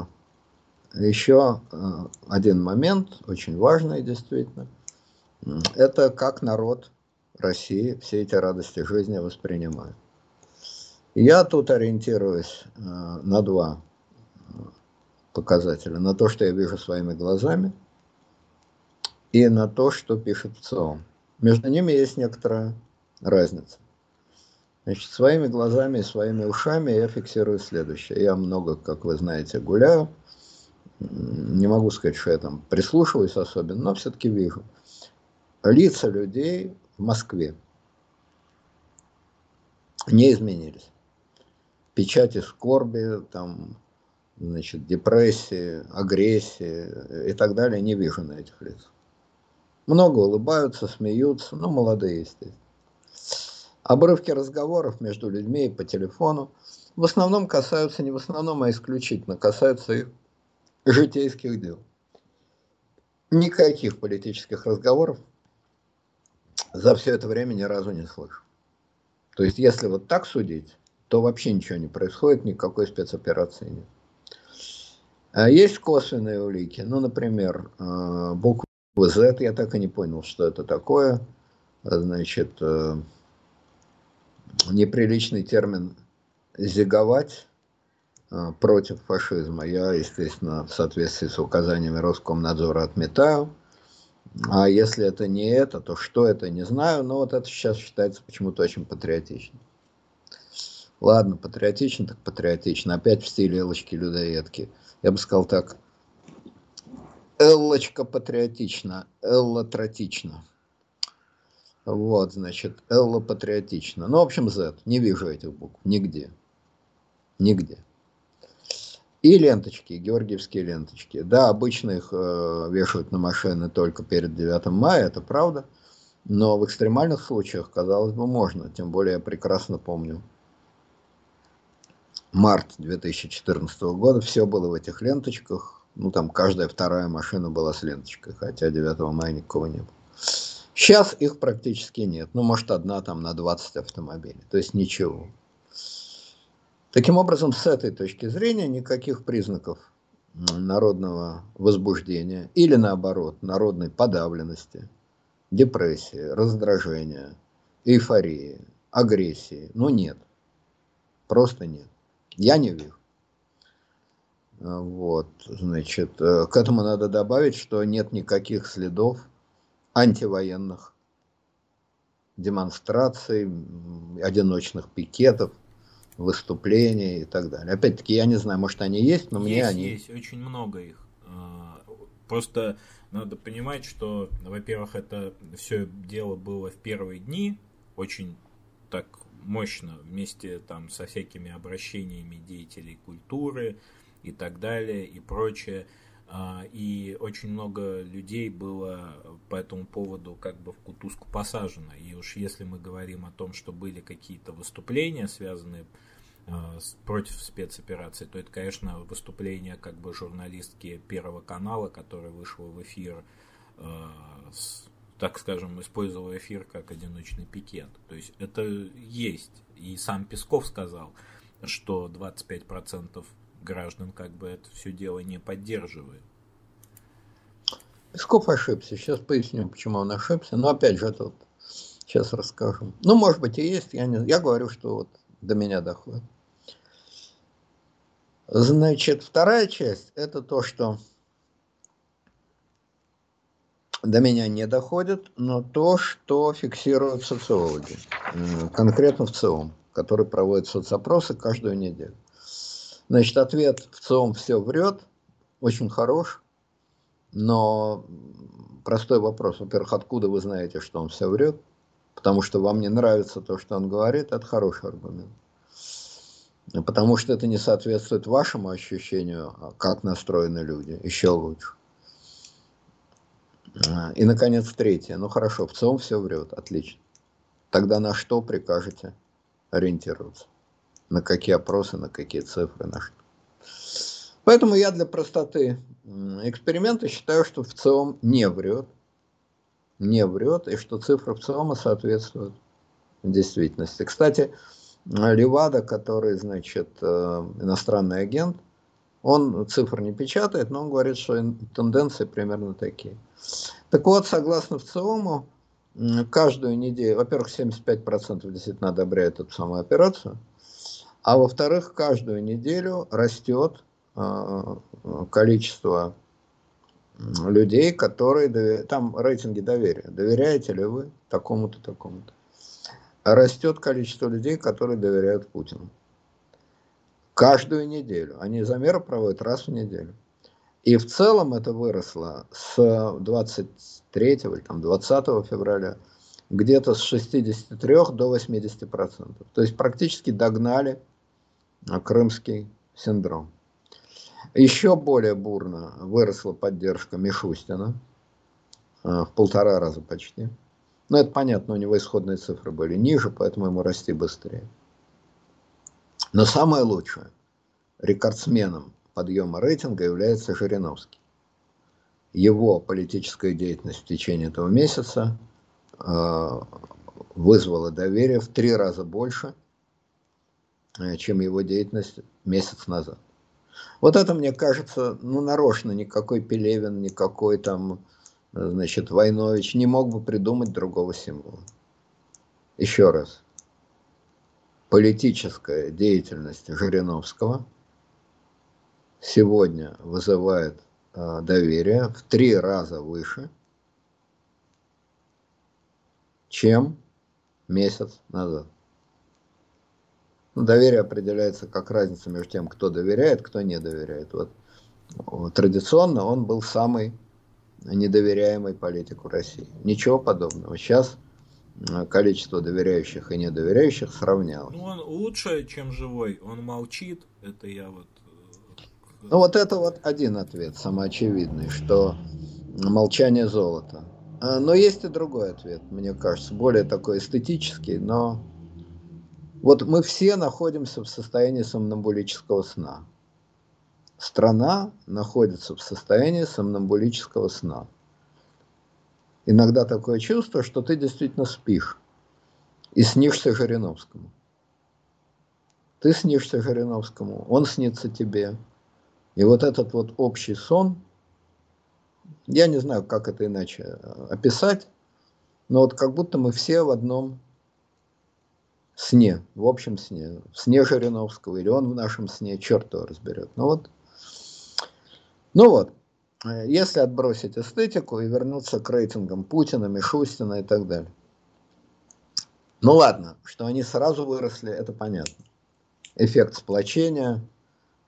еще э, один момент, очень важный действительно. Это как народ России все эти радости жизни воспринимает. Я тут ориентируюсь э, на два показателя. На то, что я вижу своими глазами, и на то, что пишет в ЦИОМ. Между ними есть некоторая разница. Значит, своими глазами и своими ушами я фиксирую следующее. Я много, как вы знаете, гуляю. Не могу сказать, что я там прислушиваюсь особенно, но все-таки вижу. Лица людей в Москве не изменились. Печати скорби, там, значит, депрессии, агрессии и так далее не вижу на этих лицах. Много улыбаются, смеются, ну, молодые, естественно. Обрывки разговоров между людьми по телефону в основном касаются, не в основном, а исключительно касаются их житейских дел. Никаких политических разговоров за все это время ни разу не слышу. То есть, если вот так судить, то вообще ничего не происходит, никакой спецоперации нет. А есть косвенные улики. Ну, например, э, буква Z, я так и не понял, что это такое. Значит, э, неприличный термин «зиговать» э, против фашизма. Я, естественно, в соответствии с указаниями Роскомнадзора отметаю. А если это не это, то что это, не знаю. Но вот это сейчас считается почему-то очень патриотичным. Ладно, патриотично, так патриотично. Опять в стиле Эллочки-людоедки. Я бы сказал так. Эллочка патриотична, Элла тратична. Вот, значит, Элла патриотична. Ну, в общем, Z. Не вижу этих букв. Нигде. Нигде. И ленточки, георгиевские ленточки. Да, обычно их э, вешают на машины только перед 9 мая, это правда. Но в экстремальных случаях, казалось бы, можно. Тем более я прекрасно помню. Март 2014 года, все было в этих ленточках. Ну, там каждая вторая машина была с ленточкой, хотя 9 мая никого не было. Сейчас их практически нет. Ну, может, одна там на 20 автомобилей. То есть ничего. Таким образом, с этой точки зрения никаких признаков народного возбуждения или наоборот, народной подавленности, депрессии, раздражения, эйфории, агрессии, ну нет. Просто нет. Я не вижу. Вот, значит, э, к этому надо добавить, что нет никаких следов антивоенных демонстраций, одиночных пикетов, выступлений и так далее. Опять-таки, я не знаю, может они есть, но есть, мне они... Есть, очень много их. А, просто надо понимать, что, во-первых, это все дело было в первые дни, очень так мощно, вместе там со всякими обращениями деятелей культуры и так далее и прочее. А, и очень много людей было по этому поводу как бы в кутузку посажено. И уж если мы говорим о том, что были какие-то выступления, связанные а, против спецоперации, то это, конечно, выступление как бы журналистки Первого канала, которая вышла в эфир, а, так скажем, использовала эфир как одиночный пикет. То есть это есть. И сам Песков сказал, что 25% граждан как бы это все дело не поддерживает. Песков ошибся. Сейчас поясню, почему он ошибся. Но опять же, это вот сейчас расскажу. Ну, может быть, и есть. Я, не, я говорю, что вот до меня доходит. Значит, вторая часть – это то, что до меня не доходит, но то, что фиксируют социологи, конкретно в ЦИОМ, который проводит соцопросы каждую неделю. Значит, ответ в целом все врет, очень хорош, но простой вопрос. Во-первых, откуда вы знаете, что он все врет? Потому что вам не нравится то, что он говорит, это хороший аргумент. Потому что это не соответствует вашему ощущению, а как настроены люди, еще лучше. И, наконец, третье. Ну хорошо, в целом все врет, отлично. Тогда на что прикажете ориентироваться? На какие опросы, на какие цифры, на что. Поэтому я для простоты эксперимента считаю, что в целом не врет, не врет, и что цифры в целом соответствуют действительности. Кстати, Левада, который, значит, э, иностранный агент, он цифр не печатает, но он говорит, что тенденции примерно такие. Так вот, согласно в целому, каждую неделю, во-первых, 75% действительно одобряют эту самую операцию – а во-вторых, каждую неделю растет а, количество людей, которые, там рейтинги доверия, доверяете ли вы такому-то, такому-то. Растет количество людей, которые доверяют Путину. Каждую неделю. Они замеры проводят раз в неделю. И в целом это выросло с 23 или там, 20 февраля где-то с 63 до 80 процентов. То есть практически догнали крымский синдром. Еще более бурно выросла поддержка Мишустина, э, в полтора раза почти. Но это понятно, у него исходные цифры были ниже, поэтому ему расти быстрее. Но самое лучшее, рекордсменом подъема рейтинга является Жириновский. Его политическая деятельность в течение этого месяца э, вызвала доверие в три раза больше, чем его деятельность месяц назад. Вот это, мне кажется, ну, нарочно никакой Пелевин, никакой там, значит, Войнович не мог бы придумать другого символа. Еще раз. Политическая деятельность Жириновского сегодня вызывает э, доверие в три раза выше, чем месяц назад. Ну, доверие определяется как разница между тем, кто доверяет, кто не доверяет. Вот, вот традиционно он был самый недоверяемый политик в России. Ничего подобного. Сейчас э, количество доверяющих и недоверяющих сравнялось. Ну, он лучше, чем живой. Он молчит. Это я вот... Э, ну, вот это вот один ответ, самоочевидный, что молчание золота. Но есть и другой ответ, мне кажется, более такой эстетический, но вот мы все находимся в состоянии сомнамбулического сна. Страна находится в состоянии сомнамбулического сна. Иногда такое чувство, что ты действительно спишь и снишься Жириновскому. Ты снишься Жириновскому, он снится тебе. И вот этот вот общий сон, я не знаю, как это иначе описать, но вот как будто мы все в одном сне, в общем сне, в сне Жириновского, или он в нашем сне, черт его разберет. Ну вот, ну вот, если отбросить эстетику и вернуться к рейтингам Путина, Мишустина и так далее. Ну ладно, что они сразу выросли, это понятно. Эффект сплочения,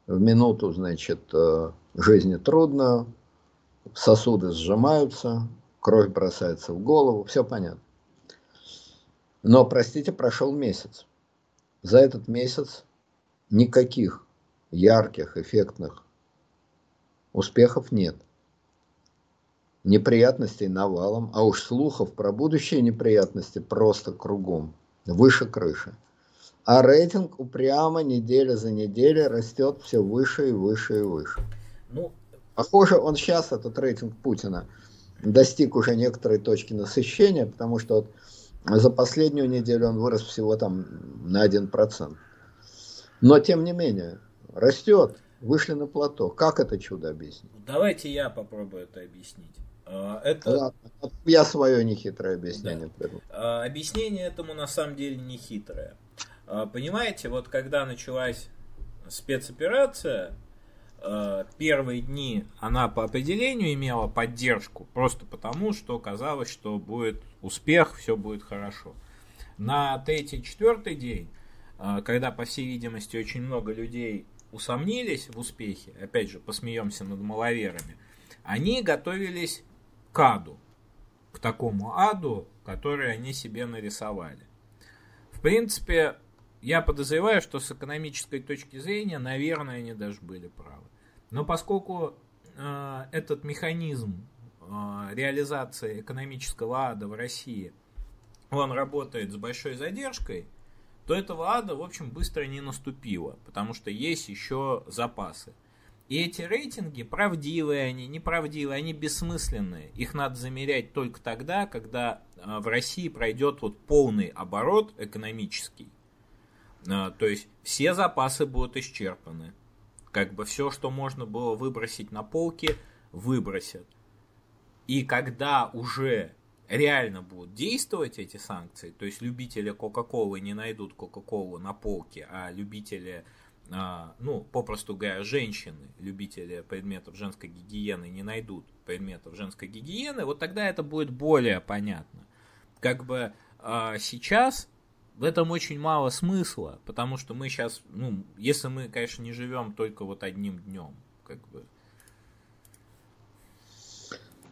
в минуту, значит, э, жизни трудно, сосуды сжимаются, кровь бросается в голову, все понятно. Но, простите, прошел месяц. За этот месяц никаких ярких, эффектных успехов нет. Неприятностей навалом, а уж слухов про будущие неприятности просто кругом, выше крыши. А рейтинг упрямо неделя за неделей растет все выше и выше и выше. Ну, Похоже, он сейчас, этот рейтинг Путина, достиг уже некоторой точки насыщения, потому что вот за последнюю неделю он вырос всего там на 1%. Но тем не менее, растет, вышли на плато. Как это чудо объяснить? Давайте я попробую это объяснить. А, это... Ладно, я свое нехитрое объяснение да. А, объяснение этому на самом деле не хитрое. А, понимаете, вот когда началась спецоперация, Э, первые дни она по определению имела поддержку, просто потому, что казалось, что будет успех, все будет хорошо. На третий-четвертый день, э, когда, по всей видимости, очень много людей усомнились в успехе, опять же, посмеемся над маловерами, они готовились к аду, к такому аду, который они себе нарисовали. В принципе, я подозреваю, что с экономической точки зрения, наверное, они даже были правы. Но поскольку э, этот механизм э, реализации экономического ада в России, он работает с большой задержкой, то этого ада, в общем, быстро не наступило, потому что есть еще запасы. И эти рейтинги, правдивые они, неправдивые, они бессмысленные. Их надо замерять только тогда, когда э, в России пройдет вот полный оборот экономический. Э, то есть все запасы будут исчерпаны. Как бы все, что можно было выбросить на полке, выбросят. И когда уже реально будут действовать эти санкции, то есть любители Кока-Колы не найдут Кока-Колу на полке, а любители, а, ну, попросту говоря, женщины, любители предметов женской гигиены не найдут предметов женской гигиены, вот тогда это будет более понятно. Как бы а, сейчас в этом очень мало смысла, потому что мы сейчас, ну, если мы, конечно, не живем только вот одним днем, как бы.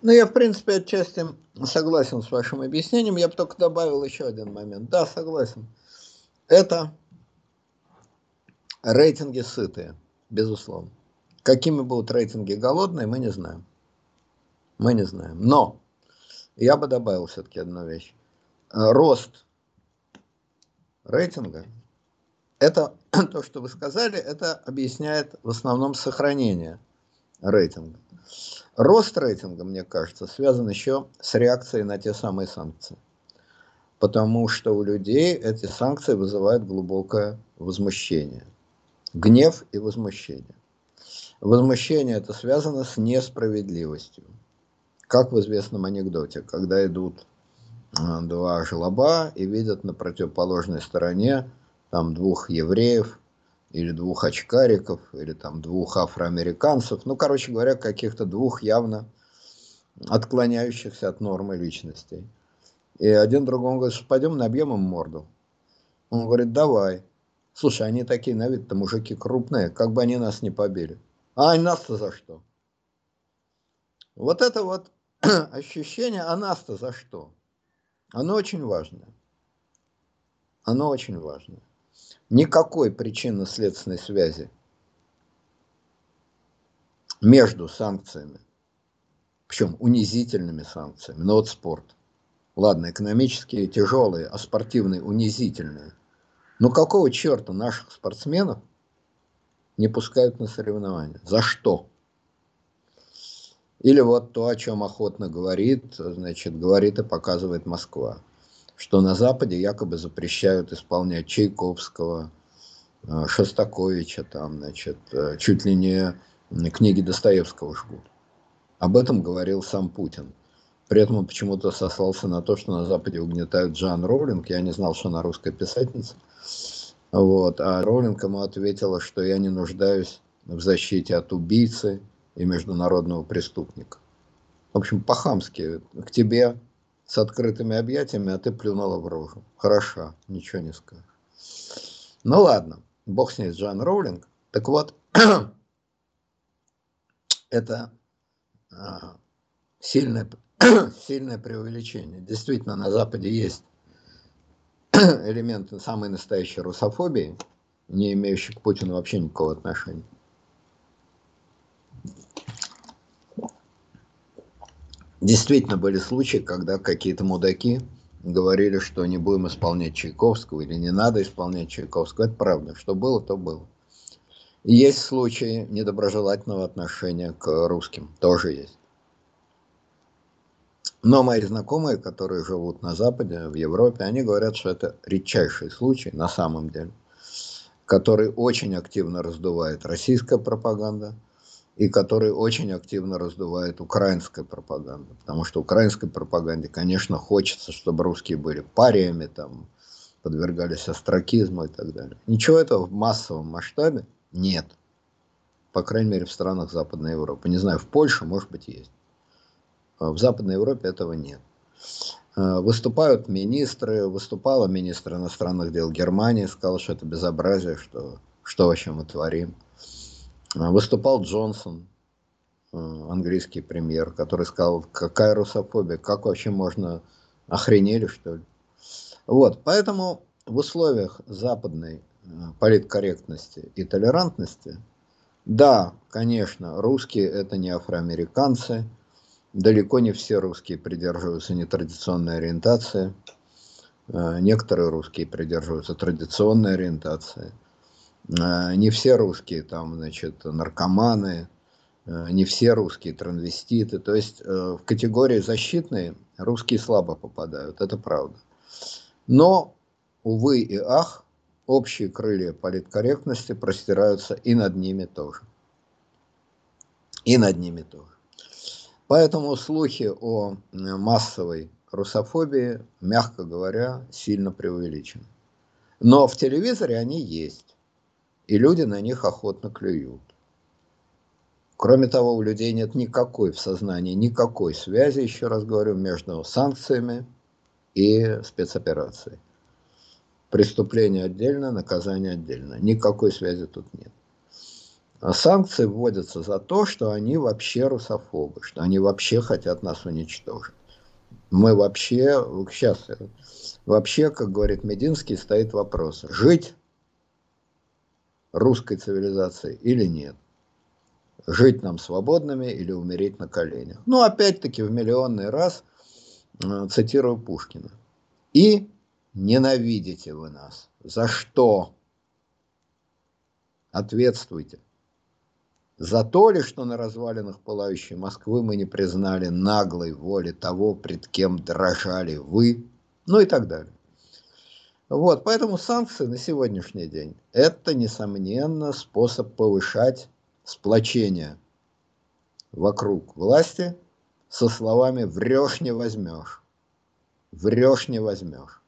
Ну, я, в принципе, отчасти согласен с вашим объяснением. Я бы только добавил еще один момент. Да, согласен. Это рейтинги сытые, безусловно. Какими будут рейтинги голодные, мы не знаем. Мы не знаем. Но я бы добавил все-таки одну вещь. Рост рейтинга, это то, что вы сказали, это объясняет в основном сохранение рейтинга. Рост рейтинга, мне кажется, связан еще с реакцией на те самые санкции. Потому что у людей эти санкции вызывают глубокое возмущение. Гнев и возмущение. Возмущение это связано с несправедливостью. Как в известном анекдоте, когда идут два желоба и видят на противоположной стороне там двух евреев или двух очкариков, или там двух афроамериканцев, ну, короче говоря, каких-то двух явно отклоняющихся от нормы личностей. И один другому говорит, пойдем набьем им морду. Он говорит, давай. Слушай, они такие на вид-то мужики крупные, как бы они нас не побили. А нас-то за что? Вот это вот ощущение, а нас-то за что? Оно очень важное. Оно очень важное. Никакой причинно-следственной связи между санкциями, причем унизительными санкциями, ну вот спорт. Ладно, экономические тяжелые, а спортивные унизительные. Но какого черта наших спортсменов не пускают на соревнования? За что? Или вот то, о чем охотно говорит, значит, говорит и показывает Москва, что на Западе якобы запрещают исполнять Чайковского, э, Шостаковича, там, значит, э, чуть ли не книги Достоевского жгут. Об этом говорил сам Путин. При этом он почему-то сослался на то, что на Западе угнетают Джан Роулинг. Я не знал, что она русская писательница. Вот. А Роулинг ему ответила, что я не нуждаюсь в защите от убийцы, и международного преступника. В общем, по-хамски к тебе с открытыми объятиями, а ты плюнула в рожу. Хороша, ничего не скажешь. Ну ладно, бог с ней, Джан Роулинг. Так вот, это а, сильное, сильное преувеличение. Действительно, на Западе есть элементы самой настоящей русофобии, не имеющие к Путину вообще никакого отношения. Действительно были случаи, когда какие-то мудаки говорили, что не будем исполнять Чайковского или не надо исполнять Чайковского. Это правда. Что было, то было. И есть случаи недоброжелательного отношения к русским. Тоже есть. Но мои знакомые, которые живут на Западе, в Европе, они говорят, что это редчайший случай на самом деле, который очень активно раздувает российская пропаганда – и который очень активно раздувает украинская пропаганда. Потому что украинской пропаганде, конечно, хочется, чтобы русские были париями, там, подвергались астракизму и так далее. Ничего этого в массовом масштабе нет. По крайней мере, в странах Западной Европы. Не знаю, в Польше, может быть, есть. А в Западной Европе этого нет. А, выступают министры, выступала министр иностранных дел Германии, сказал, что это безобразие, что, что вообще мы творим. А, выступал Джонсон, э, английский премьер, который сказал, какая русофобия, как вообще можно, охренели что ли. Вот, поэтому в условиях западной э, политкорректности и толерантности, да, конечно, русские это не афроамериканцы, далеко не все русские придерживаются нетрадиционной ориентации, э, некоторые русские придерживаются традиционной ориентации – не все русские там, значит, наркоманы, э, не все русские транвеститы. То есть э, в категории защитные русские слабо попадают, это правда. Но, увы и ах, общие крылья политкорректности простираются и над ними тоже. И над ними тоже. Поэтому слухи о массовой русофобии, мягко говоря, сильно преувеличены. Но в телевизоре они есть и люди на них охотно клюют. Кроме того, у людей нет никакой в сознании, никакой связи, еще раз говорю, между санкциями и спецоперацией. Преступление отдельно, наказание отдельно. Никакой связи тут нет. А санкции вводятся за то, что они вообще русофобы, что они вообще хотят нас уничтожить. Мы вообще, сейчас, вообще, как говорит Мединский, стоит вопрос, жить русской цивилизации или нет. Жить нам свободными или умереть на коленях. Ну, опять-таки, в миллионный раз э, цитирую Пушкина. И ненавидите вы нас. За что? Ответствуйте. За то ли, что на развалинах пылающей Москвы мы не признали наглой воли того, пред кем дрожали вы, ну и так далее. Вот, поэтому санкции на сегодняшний день – это, несомненно, способ повышать сплочение вокруг власти со словами «врешь, не возьмешь». Врешь, не возьмешь.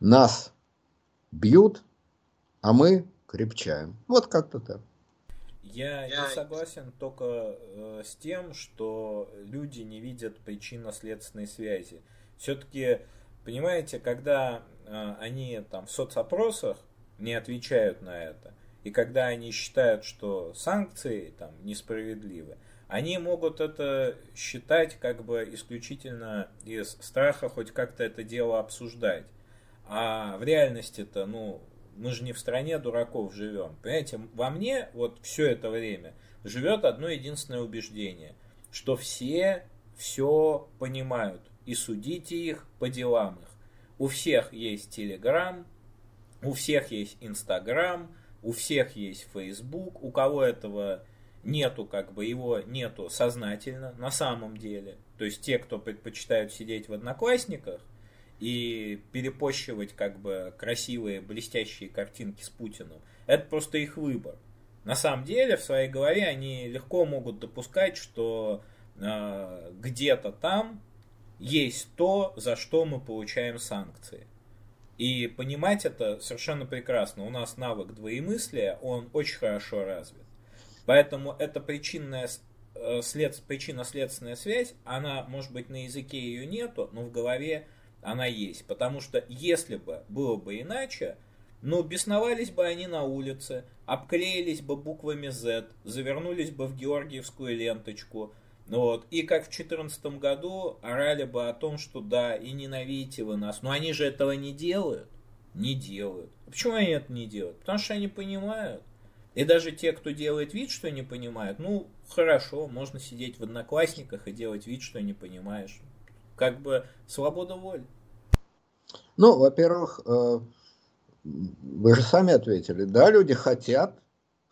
Нас бьют, а мы крепчаем. Вот как-то так. Я не согласен только э, с тем, что люди не видят причинно-следственной связи. Все-таки, понимаете, когда они там в соцопросах не отвечают на это. И когда они считают, что санкции там несправедливы, они могут это считать как бы исключительно из страха хоть как-то это дело обсуждать. А в реальности-то, ну, мы же не в стране дураков живем. Понимаете, во мне вот все это время живет одно единственное убеждение, что все все понимают и судите их по делам их. У всех есть Телеграм, у всех есть Инстаграм, у всех есть Фейсбук, у кого этого нету, как бы его нету сознательно, на самом деле. То есть те, кто предпочитают сидеть в одноклассниках и перепощивать как бы красивые блестящие картинки с Путиным, это просто их выбор. На самом деле в своей голове они легко могут допускать, что э, где-то там есть то, за что мы получаем санкции. И понимать это совершенно прекрасно. У нас навык двоемыслия, он очень хорошо развит. Поэтому эта причинная э, след, причинно-следственная связь, она, может быть, на языке ее нету, но в голове она есть. Потому что если бы было бы иначе, ну, бесновались бы они на улице, обклеились бы буквами Z, завернулись бы в георгиевскую ленточку – вот. И как в 2014 году орали бы о том, что да, и ненавидите вы нас. Но они же этого не делают. Не делают. Почему они это не делают? Потому что они понимают. И даже те, кто делает вид, что не понимают, ну, хорошо, можно сидеть в одноклассниках и делать вид, что не понимаешь. Как бы свобода воли. Ну, во-первых, э, вы же сами ответили, да, люди хотят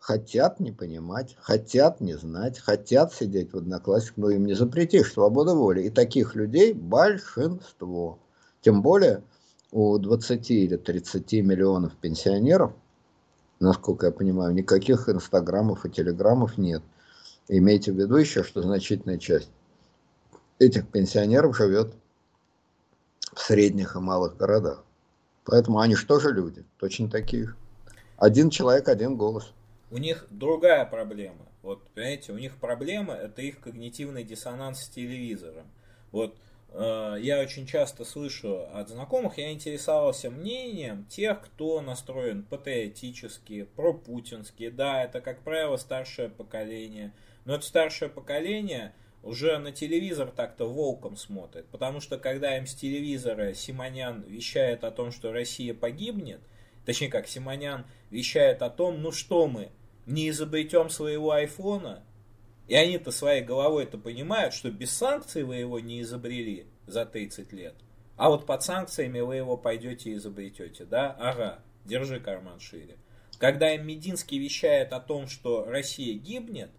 хотят не понимать, хотят не знать, хотят сидеть в одноклассниках, но им не запретишь, свобода воли. И таких людей большинство. Тем более у 20 или 30 миллионов пенсионеров, насколько я понимаю, никаких инстаграмов и телеграммов нет. Имейте в виду еще, что значительная часть этих пенсионеров живет в средних и малых городах. Поэтому они что же люди? Точно такие же. Один человек, один голос у них другая проблема. Вот, понимаете, у них проблема это их когнитивный диссонанс с телевизором. Вот э, я очень часто слышу от знакомых, я интересовался мнением тех, кто настроен патриотически, пропутински. Да, это, как правило, старшее поколение. Но это старшее поколение уже на телевизор так-то волком смотрит. Потому что когда им с телевизора Симонян вещает о том, что Россия погибнет, точнее как Симонян вещает о том, ну что мы, не изобретем своего айфона, и они-то своей головой-то понимают, что без санкций вы его не изобрели за 30 лет. А вот под санкциями вы его пойдете и изобретете, да? Ага, держи карман шире. Когда им Мединский вещает о том, что Россия гибнет,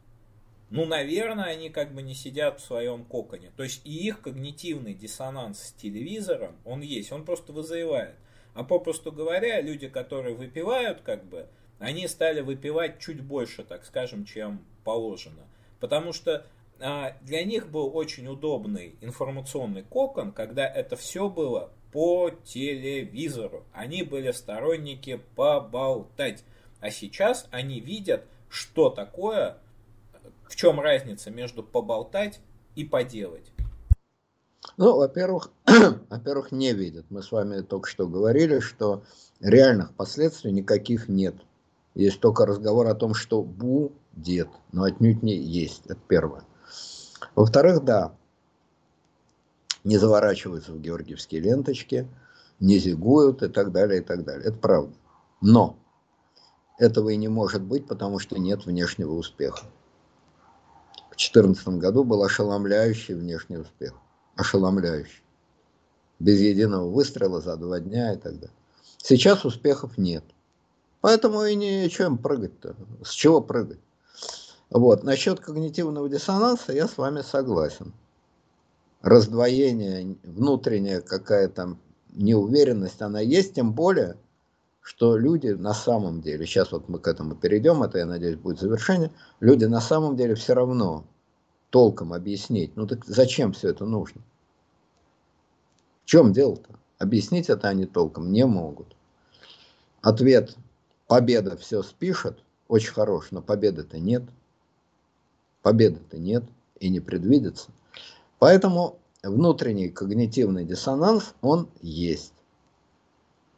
ну, наверное, они как бы не сидят в своем коконе. То есть и их когнитивный диссонанс с телевизором, он есть, он просто вызывает. А попросту говоря, люди, которые выпивают, как бы, они стали выпивать чуть больше, так скажем, чем положено. Потому что а, для них был очень удобный информационный кокон, когда это все было по телевизору. Они были сторонники поболтать. А сейчас они видят, что такое, в чем разница между поболтать и поделать. Ну, во-первых, во-первых, не видят. Мы с вами только что говорили, что реальных последствий никаких нет. Есть только разговор о том, что будет, но отнюдь не есть. Это первое. Во-вторых, да, не заворачиваются в георгиевские ленточки, не зигуют и так далее, и так далее. Это правда. Но этого и не может быть, потому что нет внешнего успеха. В 2014 году был ошеломляющий внешний успех. Ошеломляющий. Без единого выстрела за два дня и так далее. Сейчас успехов нет. Поэтому и не чем прыгать-то. С чего прыгать? Вот. Насчет когнитивного диссонанса я с вами согласен. Раздвоение, внутренняя какая-то неуверенность, она есть, тем более, что люди на самом деле, сейчас вот мы к этому перейдем, это, я надеюсь, будет завершение, люди на самом деле все равно толком объяснить, ну так зачем все это нужно? В чем дело-то? Объяснить это они толком не могут. Ответ победа все спишет, очень хорош, но победы-то нет. Победы-то нет и не предвидится. Поэтому внутренний когнитивный диссонанс, он есть.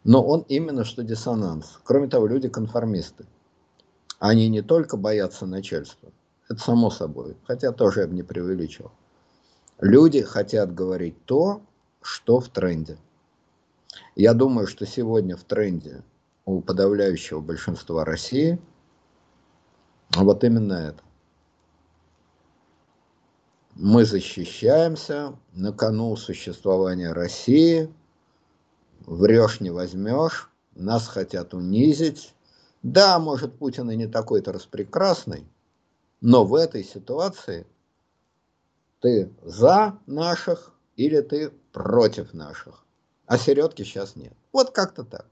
Но он именно что диссонанс. Кроме того, люди конформисты. Они не только боятся начальства, это само собой, хотя тоже я бы не преувеличивал. Люди хотят говорить то, что в тренде. Я думаю, что сегодня в тренде у подавляющего большинства России вот именно это. Мы защищаемся на кону существования России, врешь не возьмешь, нас хотят унизить. Да, может, Путин и не такой-то распрекрасный, но в этой ситуации ты за наших или ты против наших. А середки сейчас нет. Вот как-то так.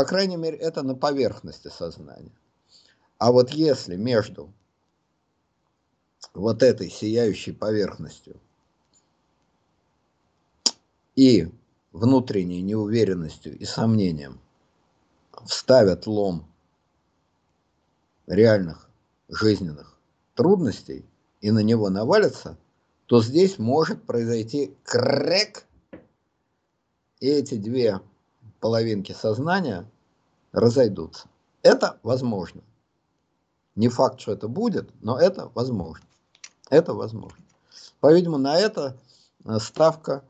По крайней мере, это на поверхности сознания. А вот если между вот этой сияющей поверхностью и внутренней неуверенностью и сомнением вставят лом реальных жизненных трудностей и на него навалятся, то здесь может произойти крэк, и эти две половинки сознания разойдутся. Это возможно. Не факт, что это будет, но это возможно. Это возможно. По-видимому, на это э, ставка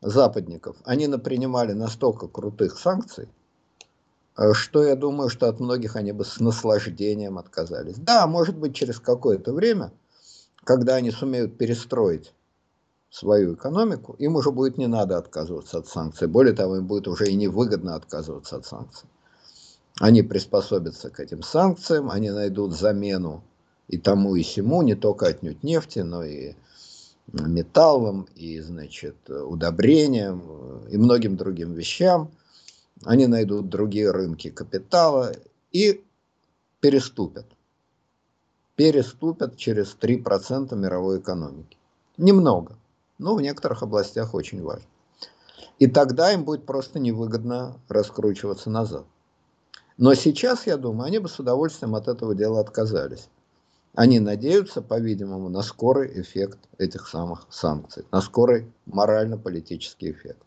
западников. Они напринимали настолько крутых санкций, э, что я думаю, что от многих они бы с наслаждением отказались. Да, может быть, через какое-то время, когда они сумеют перестроить свою экономику, им уже будет не надо отказываться от санкций. Более того, им будет уже и невыгодно отказываться от санкций. Они приспособятся к этим санкциям, они найдут замену и тому, и сему, не только отнюдь нефти, но и металлом, и, значит, удобрением, и многим другим вещам. Они найдут другие рынки капитала и переступят. Переступят через 3% мировой экономики. Немного но в некоторых областях очень важно. И тогда им будет просто невыгодно раскручиваться назад. Но сейчас, я думаю, они бы с удовольствием от этого дела отказались. Они надеются, по-видимому, на скорый эффект этих самых санкций, на скорый морально-политический эффект.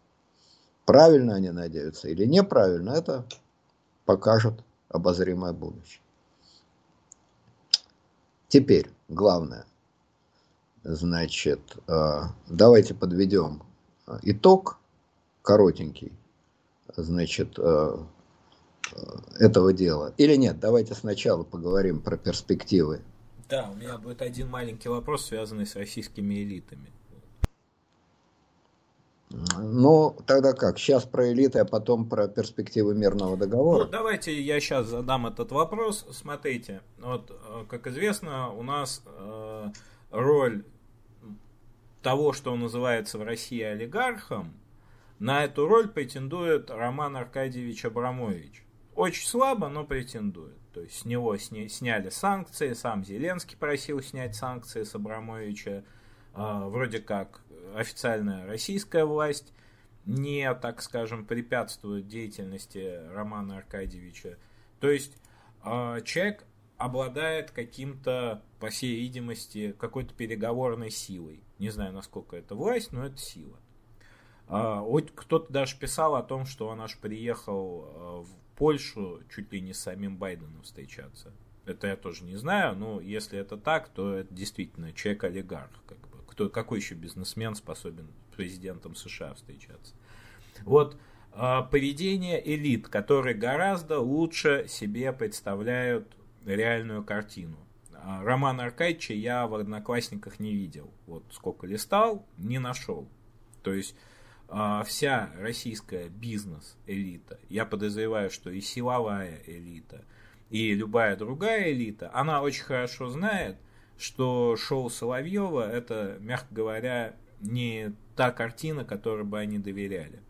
Правильно они надеются или неправильно, это покажет обозримое будущее. Теперь, главное – Значит, э, давайте подведем итог коротенький, значит, э, этого дела. Или нет, давайте сначала поговорим про перспективы. Да, у меня будет один маленький вопрос, связанный с российскими элитами. Ну, тогда как? Сейчас про элиты, а потом про перспективы мирного договора? Ну, давайте я сейчас задам этот вопрос. Смотрите, вот, э, как известно, у нас э, роль того, что называется в России олигархом, на эту роль претендует Роман Аркадьевич Абрамович. Очень слабо, но претендует. То есть с него сня, сняли санкции, сам Зеленский просил снять санкции с Абрамовича. Э, вроде как официальная российская власть не, так скажем, препятствует деятельности Романа Аркадьевича. То есть э, человек обладает каким-то, по всей видимости, какой-то переговорной силой. Не знаю, насколько это власть, но это сила. А, кто-то даже писал о том, что он аж приехал а, в Польшу чуть ли не с самим Байденом встречаться. Это я тоже не знаю, но если это так, то это действительно человек-олигарх. Как бы. Кто, какой еще бизнесмен способен президентом США встречаться? Вот а, поведение элит, которые гораздо лучше себе представляют реальную картину. А, Романа Аркадьевича я в Одноклассниках не видел. Вот сколько листал, не нашел. То есть а, вся российская бизнес-элита, я подозреваю, что и силовая элита, и любая другая элита, она очень хорошо знает, что шоу Соловьева это, мягко говоря, не та картина, которой бы они доверяли.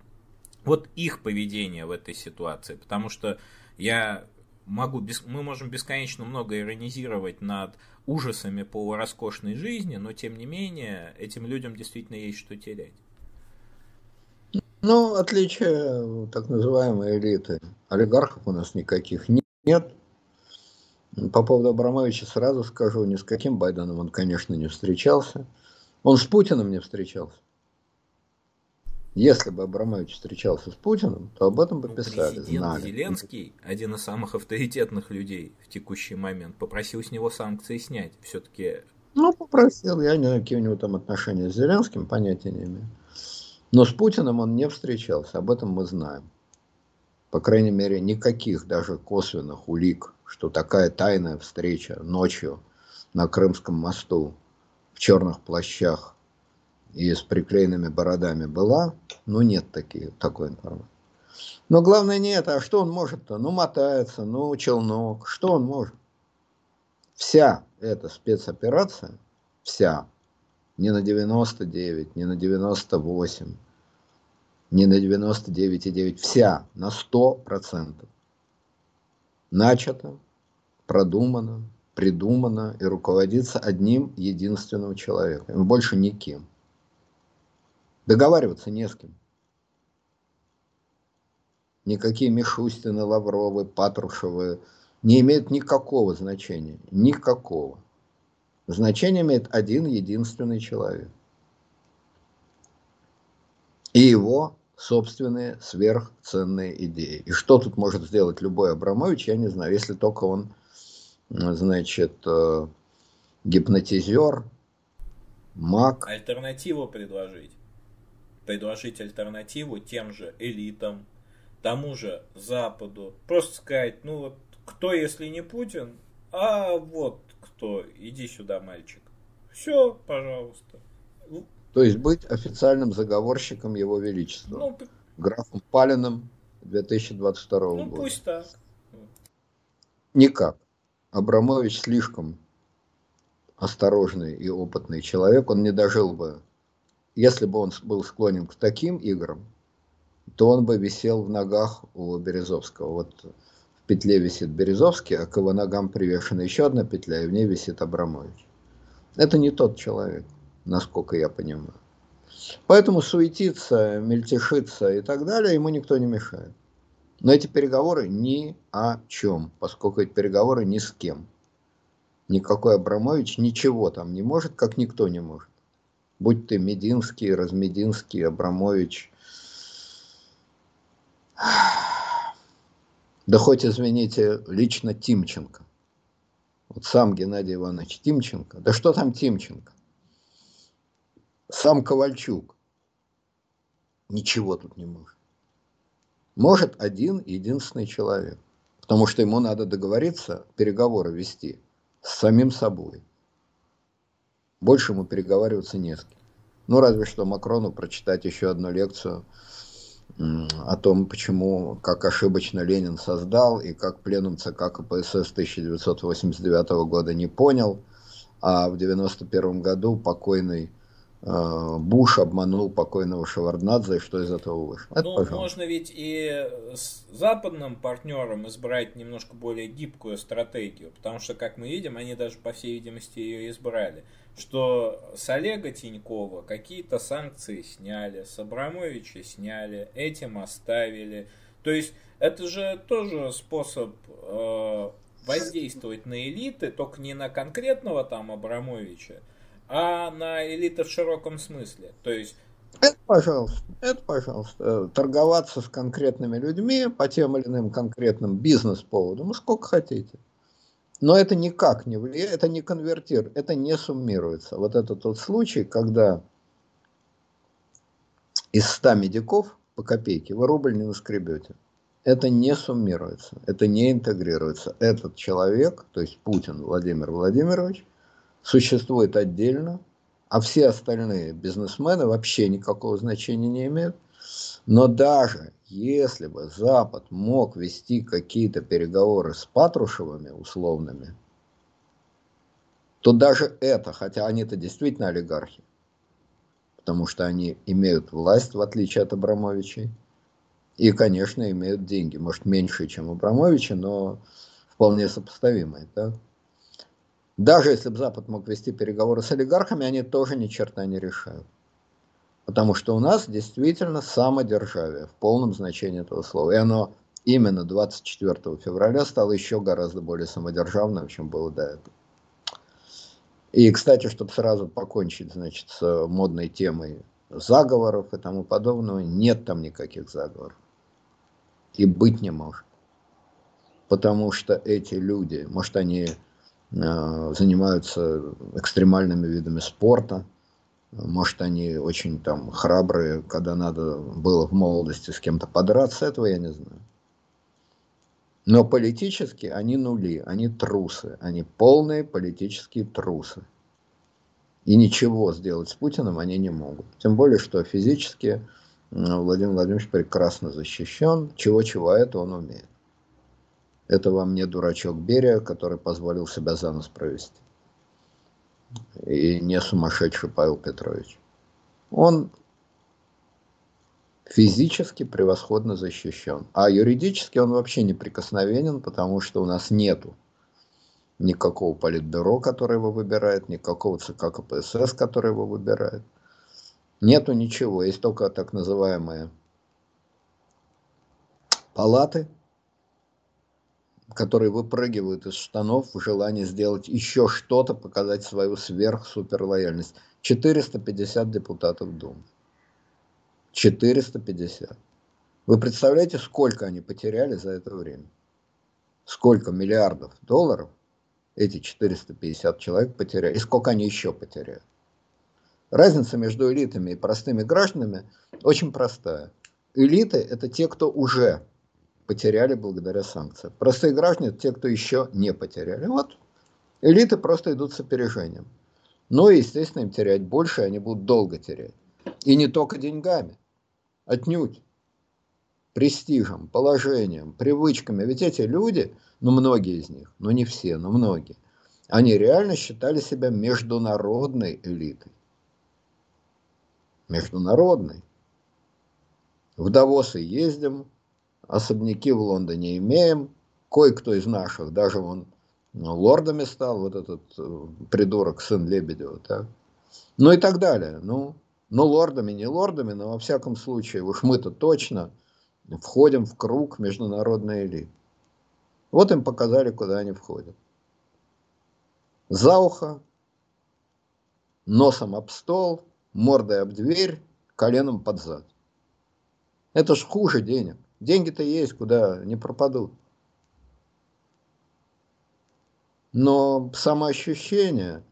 Вот их поведение в этой ситуации, потому что я могу, без, мы можем бесконечно много иронизировать над ужасами полуроскошной жизни, но тем не менее этим людям действительно есть что терять. Ну, отличие так называемой элиты. Олигархов у нас никаких нет. По поводу Абрамовича сразу скажу, ни с каким Байденом он, конечно, не встречался. Он с Путиным не встречался. Если бы Абрамович встречался с Путиным, то об этом бы ну, писали, Президент знали. Зеленский, один из самых авторитетных людей в текущий момент, попросил с него санкции снять. Все-таки... Ну, попросил. Я не знаю, какие у него там отношения с Зеленским, понятия не имею. Но с Путиным он не встречался, об этом мы знаем. По крайней мере, никаких даже косвенных улик, что такая тайная встреча ночью на Крымском мосту в черных плащах и с приклеенными бородами была, ну нет такие, такой информации. Но главное не это, а что он может-то? Ну мотается, ну челнок, что он может? Вся эта спецоперация, вся, не на 99, не на 98, не на 99,9, вся, на 100%. Начата, продумана, придумана и руководится одним единственным человеком, больше никем. Договариваться не с кем. Никакие Мишустины, Лавровы, Патрушевы не имеют никакого значения. Никакого. Значение имеет один единственный человек. И его собственные сверхценные идеи. И что тут может сделать любой Абрамович, я не знаю, если только он, значит, э, гипнотизер, маг. Альтернативу предложить предложить альтернативу тем же элитам, тому же Западу. Просто сказать, ну вот, кто, если не Путин, а вот кто, иди сюда, мальчик. Все, пожалуйста. Ну, То есть быть официальным заговорщиком Его Величества. Ну, графом Палиным 2022 ну, года. Ну, пусть так. Никак. Абрамович слишком осторожный и опытный человек, он не дожил бы если бы он был склонен к таким играм, то он бы висел в ногах у Березовского. Вот в петле висит Березовский, а к его ногам привешена еще одна петля, и в ней висит Абрамович. Это не тот человек, насколько я понимаю. Поэтому суетиться, мельтешиться и так далее ему никто не мешает. Но эти переговоры ни о чем, поскольку эти переговоры ни с кем. Никакой Абрамович ничего там не может, как никто не может будь ты Мединский, Размединский, Абрамович. Да хоть, извините, лично Тимченко. Вот сам Геннадий Иванович Тимченко. Да что там Тимченко? Сам Ковальчук. Ничего тут не может. Может один единственный человек. Потому что ему надо договориться, переговоры вести с самим собой. Больше ему переговариваться не с кем. Ну, разве что Макрону прочитать еще одну лекцию о том, почему, как ошибочно Ленин создал, и как пленум ЦК КПСС 1989 года не понял, а в 1991 году покойный Буш обманул покойного Шеварднадзе, и что из этого вышло. Это, ну, пожалуйста. можно ведь и с западным партнером избрать немножко более гибкую стратегию, потому что, как мы видим, они даже, по всей видимости, ее избрали что с Олега Тинькова какие-то санкции сняли, с Абрамовича сняли, этим оставили. То есть это же тоже способ э, воздействовать на элиты, только не на конкретного там Абрамовича, а на элиты в широком смысле. То есть это, пожалуйста, это, пожалуйста. Торговаться с конкретными людьми по тем или иным конкретным бизнес-поводам, ну сколько хотите. Но это никак не влияет, это не конвертирует, это не суммируется. Вот это тот случай, когда из 100 медиков по копейке вы рубль не наскребете. Это не суммируется, это не интегрируется. Этот человек, то есть Путин Владимир Владимирович, существует отдельно, а все остальные бизнесмены вообще никакого значения не имеют. Но даже если бы Запад мог вести какие-то переговоры с Патрушевыми условными, то даже это, хотя они-то действительно олигархи, потому что они имеют власть, в отличие от Абрамовичей, и, конечно, имеют деньги, может, меньше, чем Абрамовичи, но вполне сопоставимые. Да? Даже если бы Запад мог вести переговоры с олигархами, они тоже ни черта не решают. Потому что у нас действительно самодержавие в полном значении этого слова. И оно именно 24 февраля стало еще гораздо более самодержавным, чем было до этого. И, кстати, чтобы сразу покончить, значит, с модной темой заговоров и тому подобного. Нет там никаких заговоров. И быть не может. Потому что эти люди, может, они э, занимаются экстремальными видами спорта, может, они очень там храбрые, когда надо было в молодости с кем-то подраться, этого я не знаю. Но политически они нули, они трусы, они полные политические трусы. И ничего сделать с Путиным они не могут. Тем более, что физически Владимир Владимирович прекрасно защищен. Чего-чего, а это он умеет. Это вам не дурачок Берия, который позволил себя за нос провести. И не сумасшедший Павел Петрович. Он физически превосходно защищен. А юридически он вообще неприкосновенен, потому что у нас нету никакого политбюро, которое его выбирает, никакого ЦК КПСС, который его выбирает. Нету ничего, есть только так называемые палаты, которые выпрыгивают из штанов в желании сделать еще что-то, показать свою сверх-суперлояльность. 450 депутатов Думы. 450. Вы представляете, сколько они потеряли за это время? Сколько миллиардов долларов эти 450 человек потеряли, и сколько они еще потеряют. Разница между элитами и простыми гражданами очень простая. Элиты – это те, кто уже потеряли благодаря санкциям. Простые граждане – те, кто еще не потеряли. Вот элиты просто идут с опережением. Но, естественно, им терять больше, они будут долго терять. И не только деньгами, отнюдь престижем, положением, привычками. Ведь эти люди, ну многие из них, ну не все, но многие, они реально считали себя международной элитой. Международной. В Давосы ездим, особняки в Лондоне имеем, кое-кто из наших, даже он ну, лордами стал, вот этот э, придурок, сын Лебедева, так? ну и так далее. Ну, ну, лордами, не лордами, но во всяком случае, уж мы-то точно – входим в круг международной элиты. Вот им показали, куда они входят. За ухо, носом об стол, мордой об дверь, коленом под зад. Это ж хуже денег. Деньги-то есть, куда не пропадут. Но самоощущение,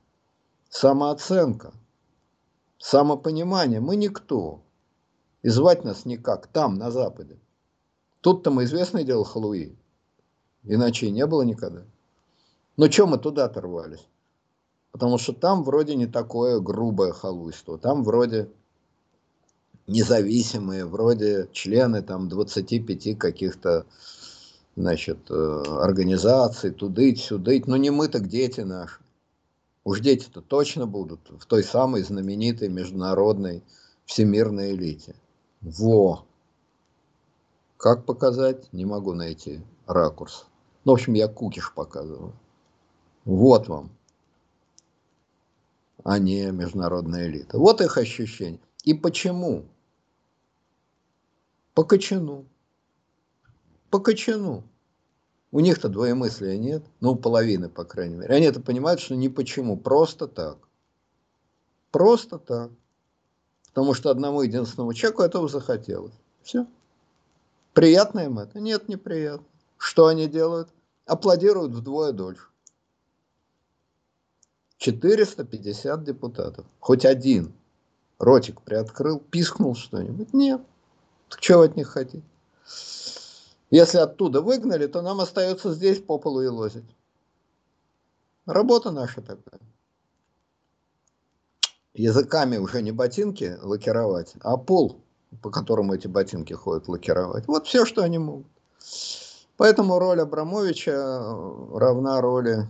самооценка, самопонимание, мы никто. И звать нас никак, там, на Западе. Тут-то мы известное дело халуи. Иначе и не было никогда. Но чем мы туда оторвались? Потому что там вроде не такое грубое халуйство. Там вроде независимые, вроде члены там 25 каких-то значит, э, организаций, тудыть, сюдыть. Но не мы, так дети наши. Уж дети-то точно будут в той самой знаменитой международной всемирной элите. Во! Как показать? Не могу найти ракурс. Ну, в общем, я кукиш показываю. Вот вам. А не международная элита. Вот их ощущение. И почему? По кочану. По кочану. У них-то двоемыслия нет. Ну, у половины, по крайней мере. Они это понимают, что не почему. Просто так. Просто так. Потому что одному единственному человеку этого захотелось. Все. Приятно им это? Нет, неприятно. Что они делают? Аплодируют вдвое дольше. 450 депутатов. Хоть один ротик приоткрыл, пискнул что-нибудь. Нет. Вы от них хотите? Если оттуда выгнали, то нам остается здесь по полу и лозить. Работа наша такая. Языками уже не ботинки лакировать, а пол по которому эти ботинки ходят лакировать. Вот все, что они могут. Поэтому роль Абрамовича э, равна роли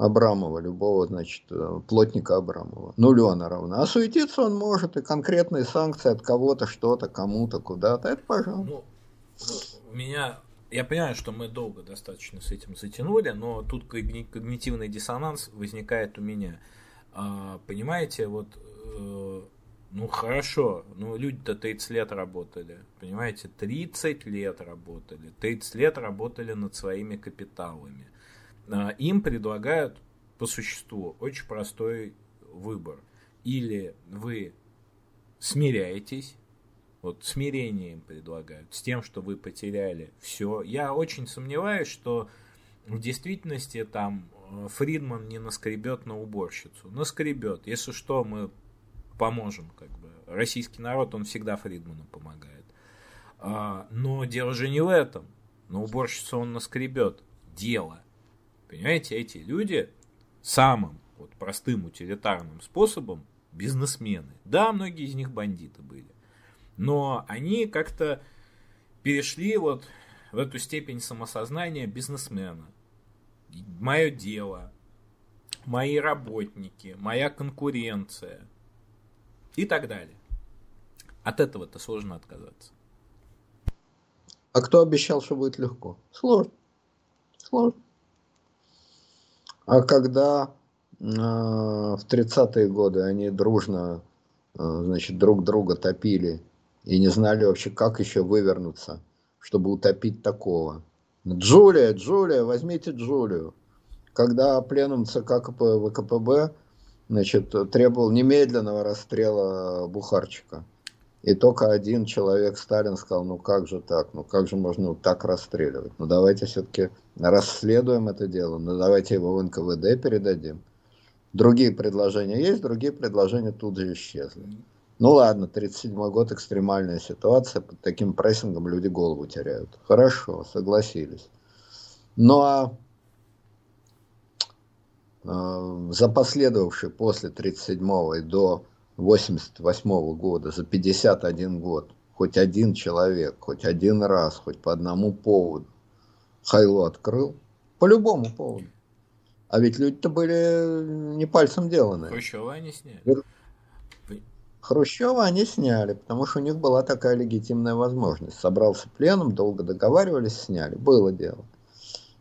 Абрамова, любого, значит, э, плотника Абрамова. Нулю она равна. А суетиться он может, и конкретные санкции от кого-то, что-то, кому-то, куда-то, это пожалуйста. Ну, у меня, я понимаю, что мы долго достаточно с этим затянули, но тут когнитивный диссонанс возникает у меня. А, понимаете, вот э, ну хорошо, ну люди-то 30 лет работали, понимаете, 30 лет работали, 30 лет работали над своими капиталами. А, им предлагают по существу очень простой выбор. Или вы смиряетесь, вот смирение им предлагают, с тем, что вы потеряли все. Я очень сомневаюсь, что в действительности там э, Фридман не наскребет на уборщицу. Наскребет. Если что, мы поможем. Как бы. Российский народ, он всегда Фридману помогает. А, но дело же не в этом. На уборщицу он наскребет. Дело. Понимаете, эти люди самым вот, простым утилитарным способом бизнесмены. Да, многие из них бандиты были. Но они как-то перешли вот в эту степень самосознания бизнесмена. Мое дело, мои работники, моя конкуренция и так далее. От этого-то сложно отказаться. А кто обещал, что будет легко? Сложно. Сложно. А когда э, в 30-е годы они дружно э, значит, друг друга топили и не знали вообще, как еще вывернуться, чтобы утопить такого. Джулия, Джулия, возьмите Джулию. Когда пленум ЦК КП, ВКПБ значит, требовал немедленного расстрела Бухарчика. И только один человек, Сталин, сказал, ну как же так, ну как же можно так расстреливать? Ну давайте все-таки расследуем это дело, ну давайте его в НКВД передадим. Другие предложения есть, другие предложения тут же исчезли. Ну ладно, 37 год, экстремальная ситуация, под таким прессингом люди голову теряют. Хорошо, согласились. Ну а э, за последовавший после 37 и до 88 года, за 51 год, хоть один человек, хоть один раз, хоть по одному поводу Хайло открыл, по любому поводу. А ведь люди-то были не пальцем деланы. Хрущева они сняли. Хрущева они сняли, потому что у них была такая легитимная возможность. Собрался пленом, долго договаривались, сняли. Было дело.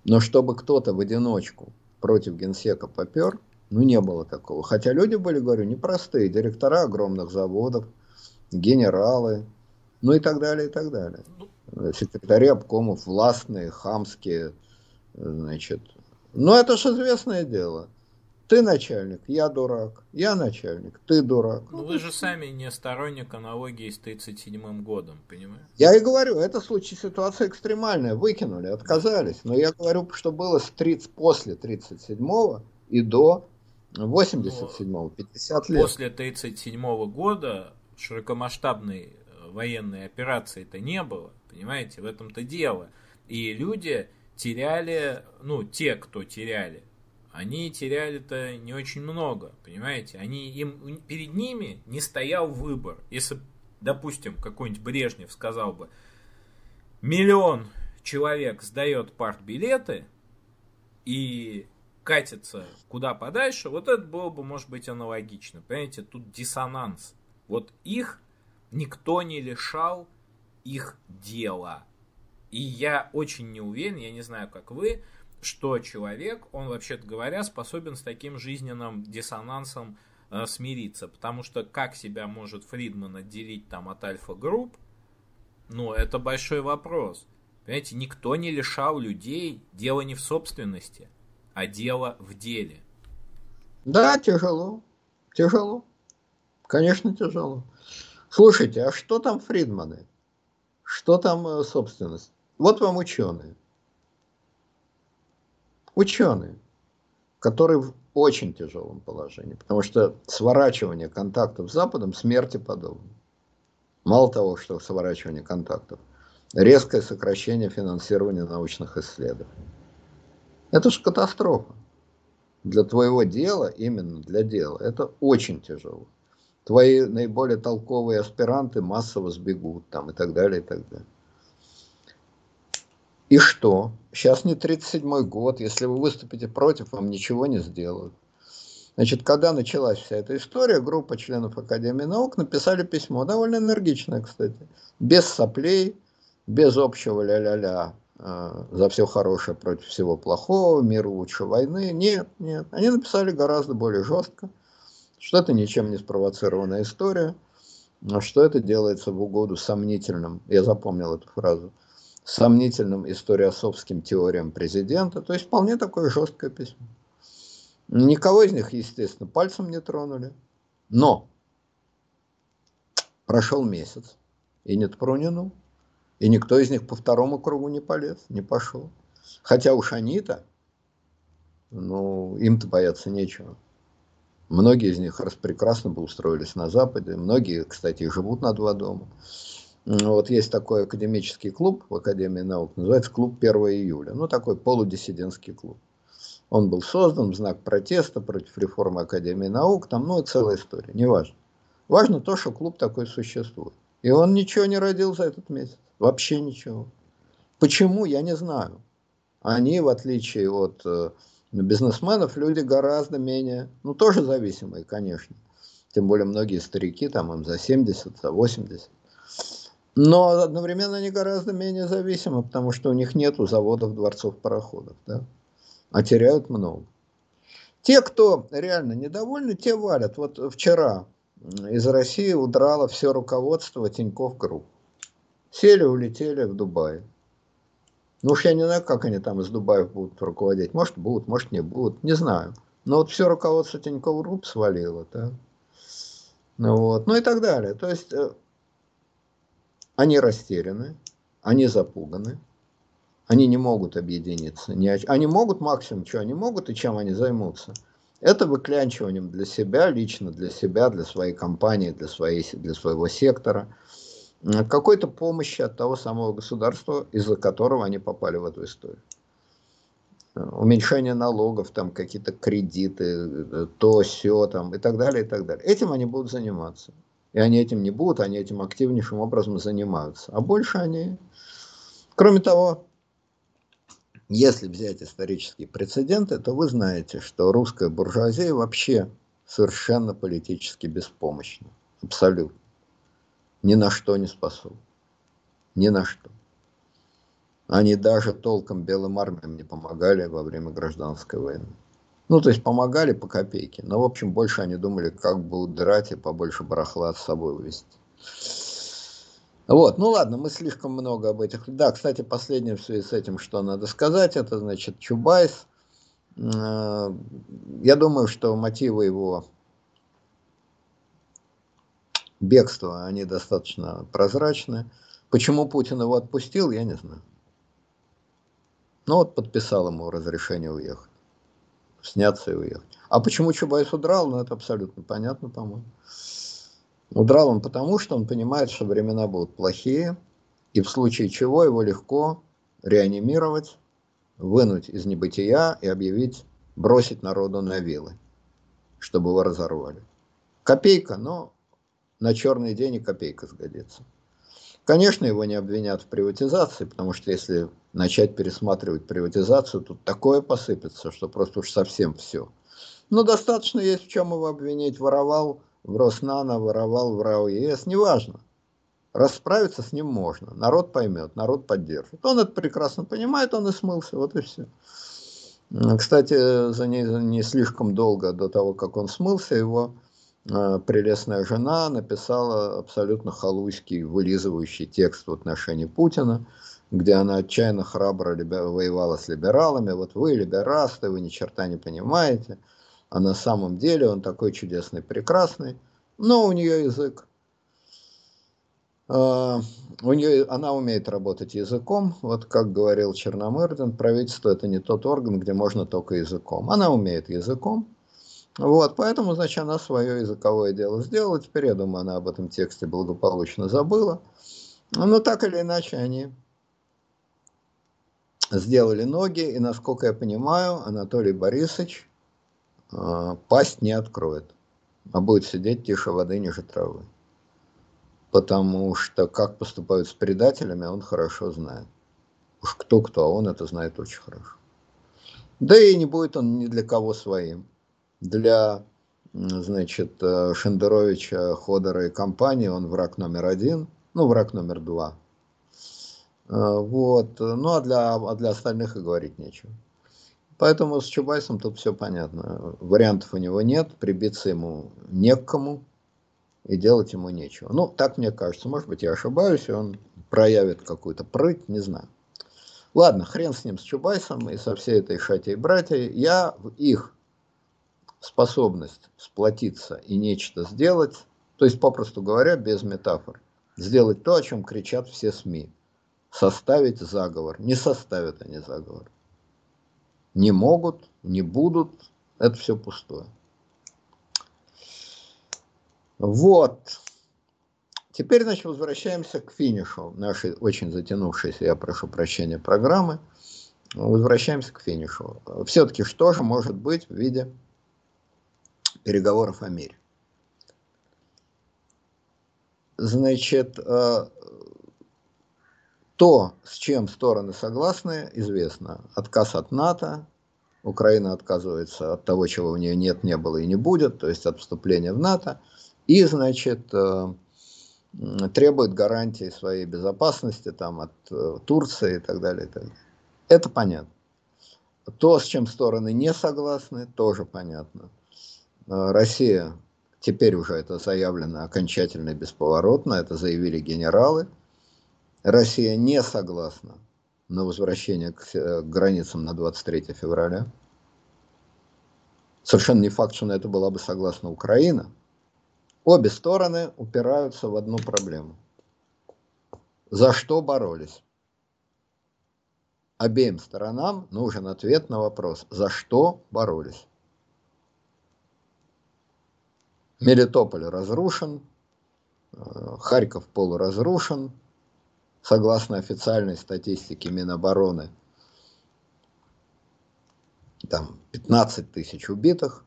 Но чтобы кто-то в одиночку против генсека попер, ну не было такого. Хотя люди были, говорю, непростые. Директора огромных заводов, генералы, ну и так далее, и так далее. Секретари обкомов властные, хамские, значит. Но это же известное дело. Ты начальник, я дурак. Я начальник, ты дурак. Ну, вы же сами не сторонник аналогии с 37 годом, понимаете? Я и говорю, это случай, ситуация экстремальная. Выкинули, отказались. Но я говорю, что было с 30, после 37 и до 87 50 лет. После 37 года широкомасштабной военной операции-то не было, понимаете, в этом-то дело. И люди теряли, ну, те, кто теряли, они теряли-то не очень много, понимаете? Они, им, перед ними не стоял выбор. Если, допустим, какой-нибудь Брежнев сказал бы, миллион человек сдает партбилеты и катится куда подальше, вот это было бы, может быть, аналогично. Понимаете, тут диссонанс. Вот их никто не лишал их дела. И я очень не уверен, я не знаю, как вы, что человек, он, вообще-то говоря, способен с таким жизненным диссонансом э, смириться. Потому что как себя может Фридман отделить там от альфа-групп, ну, это большой вопрос. Понимаете, никто не лишал людей, дело не в собственности, а дело в деле. Да, тяжело, тяжело, конечно, тяжело. Слушайте, а что там Фридманы? Что там э, собственность? Вот вам ученые ученые, которые в очень тяжелом положении, потому что сворачивание контактов с Западом смерти подобно. Мало того, что сворачивание контактов, резкое сокращение финансирования научных исследований. Это же катастрофа. Для твоего дела, именно для дела, это очень тяжело. Твои наиболее толковые аспиранты массово сбегут там и так далее, и так далее. И что? Сейчас не 37-й год. Если вы выступите против, вам ничего не сделают. Значит, когда началась вся эта история, группа членов Академии наук написали письмо, довольно энергичное, кстати, без соплей, без общего ля-ля-ля, за все хорошее против всего плохого, мир лучше войны. Нет, нет. Они написали гораздо более жестко, что это ничем не спровоцированная история, что это делается в угоду сомнительным, я запомнил эту фразу, сомнительным историосовским теориям президента. То есть вполне такое жесткое письмо. Никого из них, естественно, пальцем не тронули. Но Прошел месяц, и нет Пронину, и никто из них по второму кругу не полез, не пошел. Хотя уж они-то, ну, им-то бояться нечего. Многие из них раз прекрасно бы устроились на Западе. Многие, кстати, живут на два дома. Вот есть такой академический клуб в Академии наук, называется клуб 1 июля. Ну, такой полудиссидентский клуб. Он был создан в знак протеста против реформы Академии наук. Там, ну, целая история, неважно. Важно то, что клуб такой существует. И он ничего не родил за этот месяц. Вообще ничего. Почему, я не знаю. Они, в отличие от э, бизнесменов, люди гораздо менее, ну, тоже зависимые, конечно. Тем более многие старики, там им за 70, за 80. Но одновременно они гораздо менее зависимы, потому что у них нет заводов, дворцов, пароходов. Да? А теряют много. Те, кто реально недовольны, те валят. Вот вчера из России удрало все руководство Тинькофф Групп. Сели, улетели в Дубай. Ну уж я не знаю, как они там из Дубая будут руководить. Может будут, может не будут, не знаю. Но вот все руководство Тинькофф Групп свалило. Да? Ну, вот. ну и так далее. То есть э, они растеряны, они запуганы, они не могут объединиться. Они могут максимум, что они могут и чем они займутся. Это выклянчиванием для себя, лично для себя, для своей компании, для, своей, для своего сектора – какой-то помощи от того самого государства, из-за которого они попали в эту историю. Уменьшение налогов, там какие-то кредиты, то, все там и так далее, и так далее. Этим они будут заниматься. И они этим не будут, они этим активнейшим образом занимаются. А больше они... Кроме того, если взять исторические прецеденты, то вы знаете, что русская буржуазия вообще совершенно политически беспомощна. Абсолютно ни на что не способны. Ни на что. Они даже толком белым армиям не помогали во время гражданской войны. Ну, то есть помогали по копейке, но, в общем, больше они думали, как бы удрать и побольше барахла с собой увезти. Вот, ну ладно, мы слишком много об этих... Да, кстати, последнее в связи с этим, что надо сказать, это, значит, Чубайс. Э, я думаю, что мотивы его бегства, они достаточно прозрачны. Почему Путин его отпустил, я не знаю. Ну вот подписал ему разрешение уехать. Сняться и уехать. А почему Чубайс удрал, ну это абсолютно понятно, по-моему. Удрал он потому, что он понимает, что времена будут плохие, и в случае чего его легко реанимировать, вынуть из небытия и объявить, бросить народу на вилы, чтобы его разорвали. Копейка, но на черный день и копейка сгодится. Конечно, его не обвинят в приватизации, потому что если начать пересматривать приватизацию, тут такое посыпется, что просто уж совсем все. Но достаточно есть в чем его обвинить. Воровал в Роснано, воровал в РАО ЕС, неважно. Расправиться с ним можно. Народ поймет, народ поддержит. Он это прекрасно понимает, он и смылся, вот и все. Кстати, за не, не слишком долго до того, как он смылся, его прелестная жена написала абсолютно халуйский, вылизывающий текст в отношении Путина, где она отчаянно храбро воевала с либералами. Вот вы либерасты, вы ни черта не понимаете. А на самом деле он такой чудесный, прекрасный. Но у нее язык. Uh, у нее, она умеет работать языком. Вот как говорил Черномырдин, правительство это не тот орган, где можно только языком. Она умеет языком. Вот, поэтому, значит, она свое языковое дело сделала. Теперь, я думаю, она об этом тексте благополучно забыла. Но так или иначе, они сделали ноги, и, насколько я понимаю, Анатолий Борисович э, пасть не откроет, а будет сидеть тише воды ниже травы. Потому что как поступают с предателями, он хорошо знает. Уж кто-кто, а он это знает очень хорошо. Да и не будет он ни для кого своим для значит, э, Шендеровича, Ходора и компании он враг номер один, ну, враг номер два. Э, вот. Ну, а для, а для остальных и говорить нечего. Поэтому с Чубайсом тут все понятно. Вариантов у него нет, прибиться ему не к кому и делать ему нечего. Ну, так мне кажется. Может быть, я ошибаюсь, и он проявит какую-то прыть, не знаю. Ладно, хрен с ним, с Чубайсом и со всей этой шатей братьей. Я в их способность сплотиться и нечто сделать То есть, попросту говоря, без метафор. Сделать то, о чем кричат все СМИ. Составить заговор. Не составят они заговор. Не могут, не будут. Это все пустое. Вот. Теперь, значит, возвращаемся к финишу нашей очень затянувшейся, я прошу прощения, программы. Возвращаемся к финишу. Все-таки что же может быть в виде переговоров о мире? Значит, э, то, с чем стороны согласны, известно. Отказ от НАТО, Украина отказывается от того, чего у нее нет, не было и не будет, то есть от вступления в НАТО. И, значит, э, требует гарантии своей безопасности там, от э, Турции и так далее. И так далее. Это понятно. То, с чем стороны не согласны, тоже понятно. Э, Россия, теперь уже это заявлено окончательно и бесповоротно, это заявили генералы. Россия не согласна на возвращение к, к границам на 23 февраля. Совершенно не факт, что на это была бы согласна Украина. Обе стороны упираются в одну проблему. За что боролись? Обеим сторонам нужен ответ на вопрос, за что боролись. Мелитополь разрушен, э, Харьков полуразрушен, согласно официальной статистике Минобороны, там 15 тысяч убитых,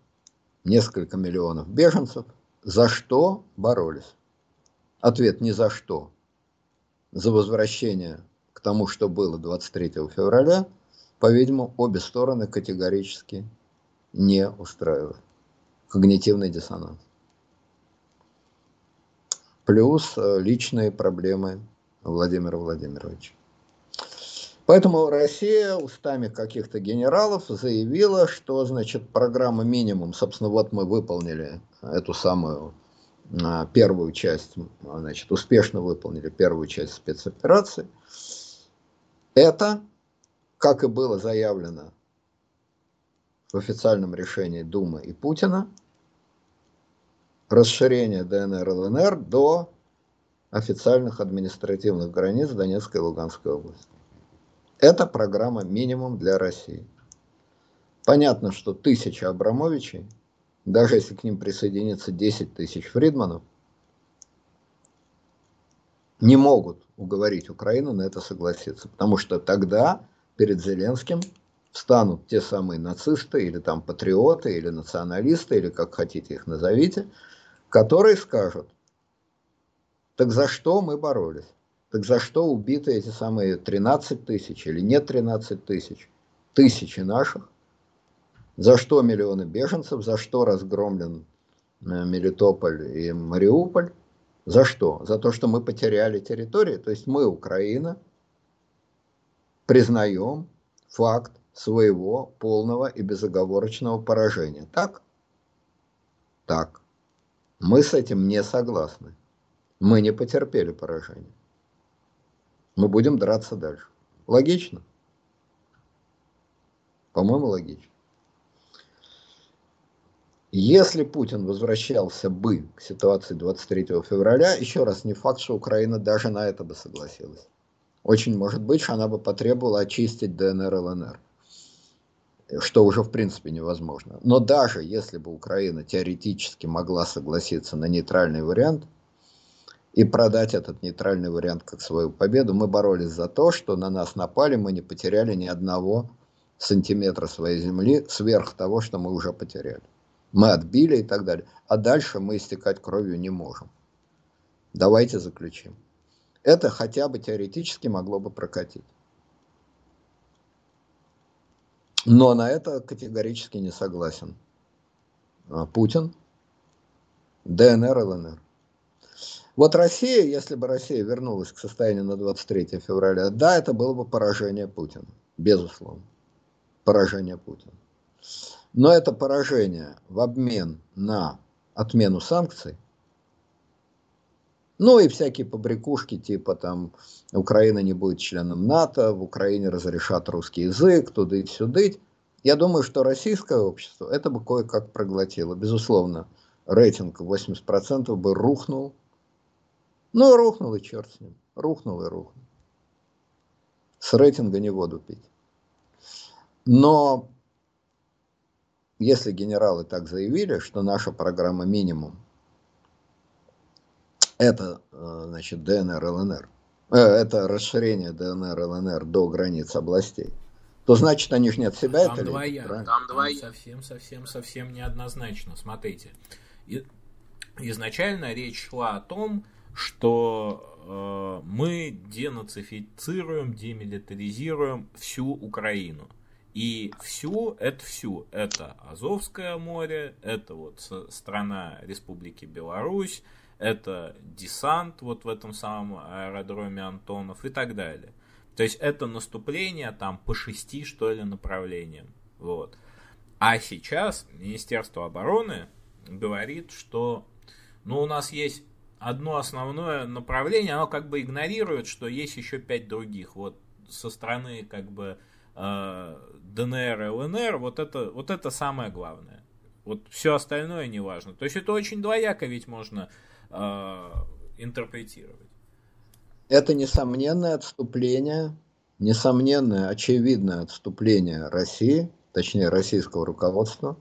несколько миллионов беженцев – за что боролись? Ответ не за что. За возвращение к тому, что было 23 февраля, по-видимому, обе стороны категорически не устраивают. Когнитивный диссонанс. Плюс э, личные проблемы Владимира Владимировича. Поэтому Россия устами каких-то генералов заявила, что, значит, программа минимум, собственно, вот мы выполнили эту самую а, первую часть, значит, успешно выполнили первую часть спецоперации. Это, как и было заявлено в официальном решении Думы и Путина, расширение ДНР и ЛНР до официальных административных границ Донецкой и Луганской области. Это программа минимум для России. Понятно, что тысяча Абрамовичей, даже если к ним присоединится 10 тысяч Фридманов, не могут уговорить Украину на это согласиться. Потому что тогда перед Зеленским встанут те самые нацисты, или там патриоты, или националисты, или как хотите их назовите, которые скажут, так за что мы боролись? Так за что убиты эти самые 13 тысяч или нет 13 тысяч? Тысячи наших. За что миллионы беженцев? За что разгромлен э, Мелитополь и Мариуполь? За что? За то, что мы потеряли территории. То есть мы, Украина, признаем факт своего полного и безоговорочного поражения. Так? Так. Мы с этим не согласны. Мы не потерпели поражение мы будем драться дальше. Логично? По-моему, логично. Если Путин возвращался бы к ситуации 23 февраля, еще раз, не факт, что Украина даже на это бы согласилась. Очень может быть, что она бы потребовала очистить ДНР и ЛНР, что уже в принципе невозможно. Но даже если бы Украина теоретически могла согласиться на нейтральный вариант – и продать этот нейтральный вариант как свою победу. Мы боролись за то, что на нас напали, мы не потеряли ни одного сантиметра своей земли сверх того, что мы уже потеряли. Мы отбили и так далее. А дальше мы истекать кровью не можем. Давайте заключим. Это хотя бы теоретически могло бы прокатить. Но на это категорически не согласен а, Путин, ДНР, ЛНР. Вот Россия, если бы Россия вернулась к состоянию на 23 февраля, да, это было бы поражение Путина, безусловно. Поражение Путина. Но это поражение в обмен на отмену санкций, ну и всякие побрякушки типа там Украина не будет членом НАТО, в Украине разрешат русский язык, туда сюда. Я думаю, что российское общество это бы кое-как проглотило. Безусловно, рейтинг 80% бы рухнул. Ну, рухнул и черт с ним. Рухнул и рухнул. С рейтинга не воду пить. Но если генералы так заявили, что наша программа минимум, это, э, значит, ДНР, ЛНР, э, это расширение ДНР, ЛНР до границ областей, то значит они же не от себя там это двоя, Там, там двоя. Совсем, совсем, совсем неоднозначно. Смотрите. И, изначально речь шла о том, что э, мы денацифицируем, демилитаризируем всю Украину. И всю, это всю, это Азовское море, это вот страна Республики Беларусь, это десант вот в этом самом аэродроме Антонов и так далее. То есть это наступление там по шести, что ли, направлениям. Вот. А сейчас Министерство обороны говорит, что ну, у нас есть одно основное направление, оно как бы игнорирует, что есть еще пять других. Вот со стороны как бы э, ДНР и ЛНР, вот это, вот это самое главное. Вот все остальное не важно. То есть это очень двояко ведь можно интерпретировать. Это несомненное отступление, несомненное, очевидное отступление России, точнее российского руководства,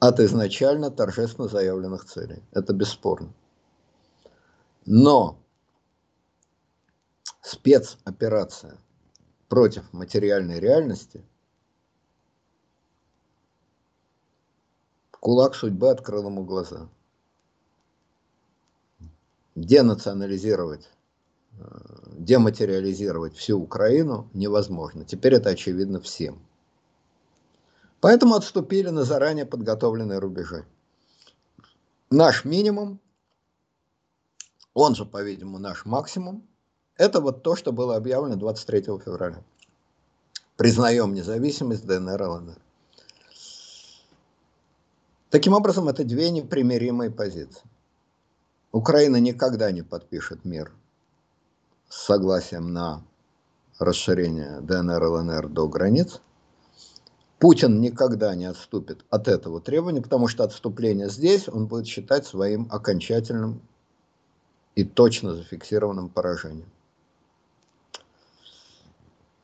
от изначально торжественно заявленных целей. Это бесспорно. Но спецоперация против материальной реальности кулак судьбы открыл ему глаза. Денационализировать дематериализировать всю Украину невозможно. Теперь это очевидно всем. Поэтому отступили на заранее подготовленные рубежи. Наш минимум, он же, по-видимому, наш максимум, это вот то, что было объявлено 23 февраля. Признаем независимость ДНР ЛНР. Таким образом, это две непримиримые позиции. Украина никогда не подпишет мир с согласием на расширение ДНР, ЛНР до границ. Путин никогда не отступит от этого требования, потому что отступление здесь он будет считать своим окончательным и точно зафиксированным поражением.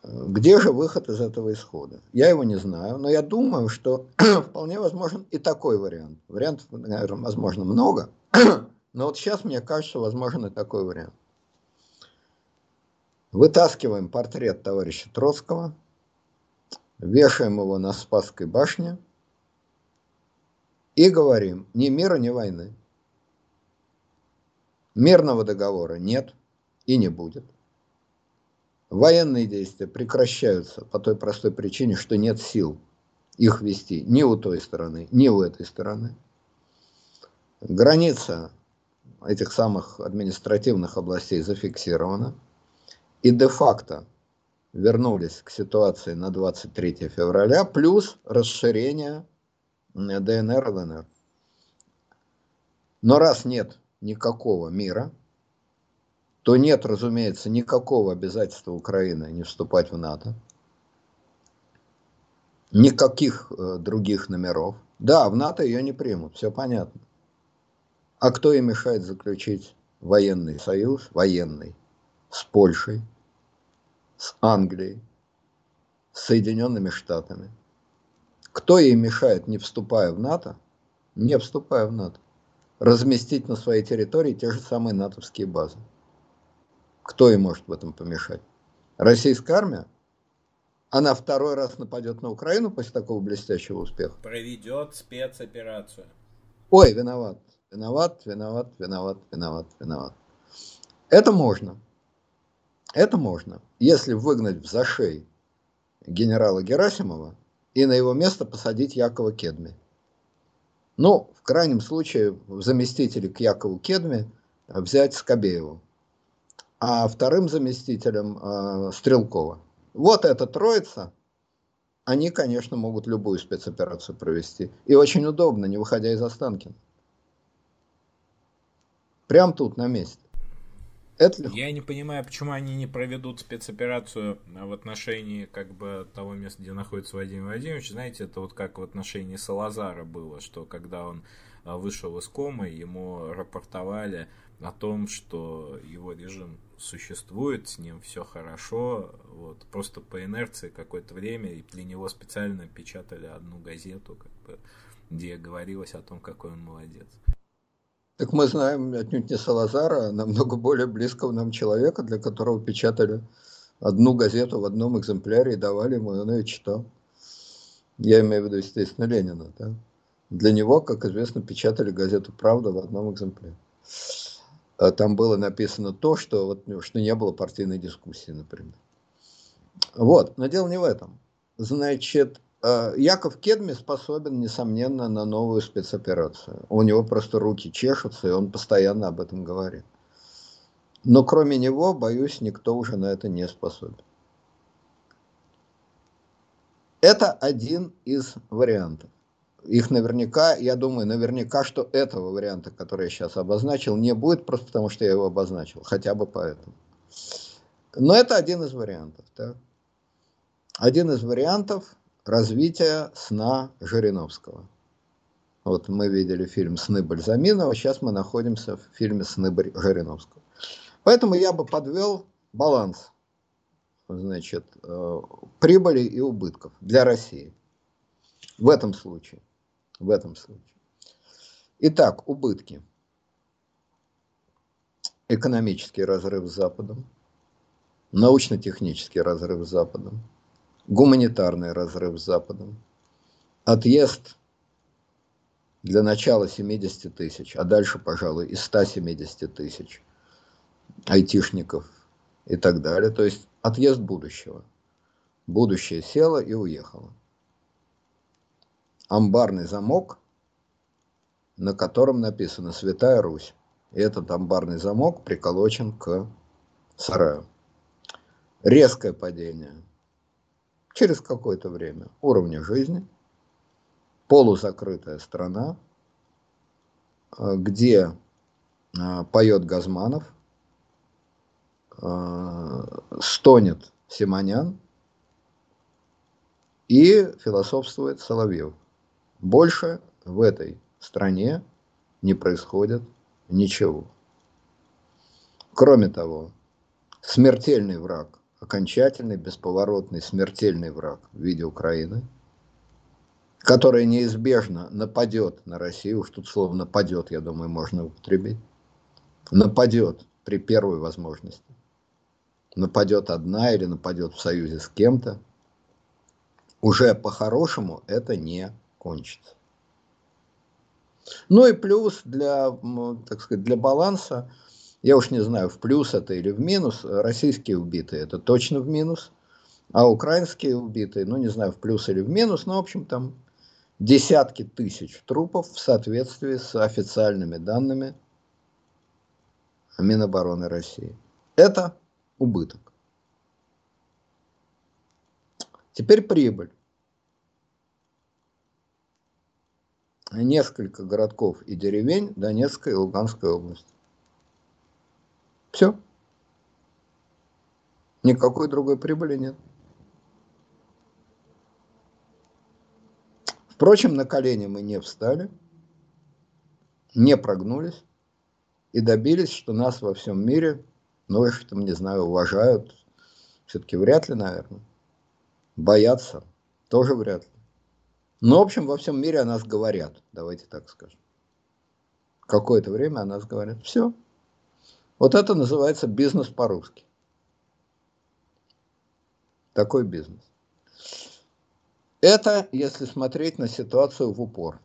Где же выход из этого исхода? Я его не знаю, но я думаю, что вполне возможен и такой вариант. Вариантов, наверное, возможно, много, но вот сейчас мне кажется, возможен такой вариант. Вытаскиваем портрет товарища Троцкого, вешаем его на Спасской башне и говорим, ни мира, ни войны. Мирного договора нет и не будет. Военные действия прекращаются по той простой причине, что нет сил их вести ни у той стороны, ни у этой стороны. Граница этих самых административных областей зафиксирована и де-факто вернулись к ситуации на 23 февраля, плюс расширение ДНР, ЛНР. Но раз нет никакого мира, то нет, разумеется, никакого обязательства Украины не вступать в НАТО. Никаких э, других номеров. Да, в НАТО ее не примут, все понятно. А кто ей мешает заключить военный союз, военный, с Польшей, с Англией, с Соединенными Штатами. Кто ей мешает, не вступая в НАТО, не вступая в НАТО, разместить на своей территории те же самые натовские базы? Кто ей может в этом помешать? Российская армия? Она второй раз нападет на Украину после такого блестящего успеха? Проведет спецоперацию. Ой, виноват, виноват, виноват, виноват, виноват, виноват. Это можно. Это можно, если выгнать в зашей генерала Герасимова и на его место посадить Якова Кедми. Ну, в крайнем случае, в заместителе к Якову Кедми взять Скобееву, а вторым заместителем э, Стрелкова. Вот эта троица, они, конечно, могут любую спецоперацию провести. И очень удобно, не выходя из Останкина. Прям тут, на месте. Это... Я не понимаю, почему они не проведут спецоперацию в отношении как бы того места, где находится Владимир Владимирович. Знаете, это вот как в отношении Салазара было, что когда он а, вышел из комы, ему рапортовали о том, что его режим существует, с ним все хорошо, вот просто по инерции какое-то время, и для него специально печатали одну газету, как бы, где говорилось о том, какой он молодец. Так мы знаем отнюдь не Салазара, а намного более близкого нам человека, для которого печатали одну газету в одном экземпляре и давали ему, и он ее читал. Я имею в виду, естественно, Ленина. Да? Для него, как известно, печатали газету «Правда» в одном экземпляре. А там было написано то, что, вот, что не было партийной дискуссии, например. Вот, но дело не в этом. Значит, Яков Кедми способен, несомненно, на новую спецоперацию. У него просто руки чешутся, и он постоянно об этом говорит. Но кроме него, боюсь, никто уже на это не способен. Это один из вариантов. Их наверняка, я думаю, наверняка, что этого варианта, который я сейчас обозначил, не будет, просто потому что я его обозначил, хотя бы поэтому. Но это один из вариантов. Да? Один из вариантов, развития сна Жириновского. Вот мы видели фильм «Сны Бальзаминова», сейчас мы находимся в фильме «Сны Жириновского». Поэтому я бы подвел баланс значит, э, прибыли и убытков для России. В этом случае. В этом случае. Итак, убытки. Экономический разрыв с Западом, научно-технический разрыв с Западом, гуманитарный разрыв с Западом, отъезд для начала 70 тысяч, а дальше, пожалуй, и 170 тысяч айтишников и так далее. То есть отъезд будущего. Будущее село и уехало. Амбарный замок, на котором написано «Святая Русь». И этот амбарный замок приколочен к сараю. Резкое падение – через какое-то время уровня жизни, полузакрытая страна, э, где э, поет Газманов, э, стонет Симонян и философствует Соловьев. Больше в этой стране не происходит ничего. Кроме того, смертельный враг окончательный, бесповоротный, смертельный враг в виде Украины, которая неизбежно нападет на Россию, уж тут слово нападет, я думаю, можно употребить, нападет при первой возможности, нападет одна или нападет в союзе с кем-то, уже по-хорошему это не кончится. Ну и плюс для, так сказать, для баланса я уж не знаю, в плюс это или в минус, российские убитые это точно в минус, а украинские убитые, ну не знаю, в плюс или в минус, но в общем там десятки тысяч трупов в соответствии с официальными данными Минобороны России. Это убыток. Теперь прибыль. Несколько городков и деревень Донецкой и Луганской области. Все. Никакой другой прибыли нет. Впрочем, на колени мы не встали, не прогнулись и добились, что нас во всем мире, ну, что там, не знаю, уважают, все-таки вряд ли, наверное, боятся, тоже вряд ли. Но, в общем, во всем мире о нас говорят, давайте так скажем. Какое-то время о нас говорят. Все. Вот это называется бизнес по-русски. Такой бизнес. Это если смотреть на ситуацию в упор.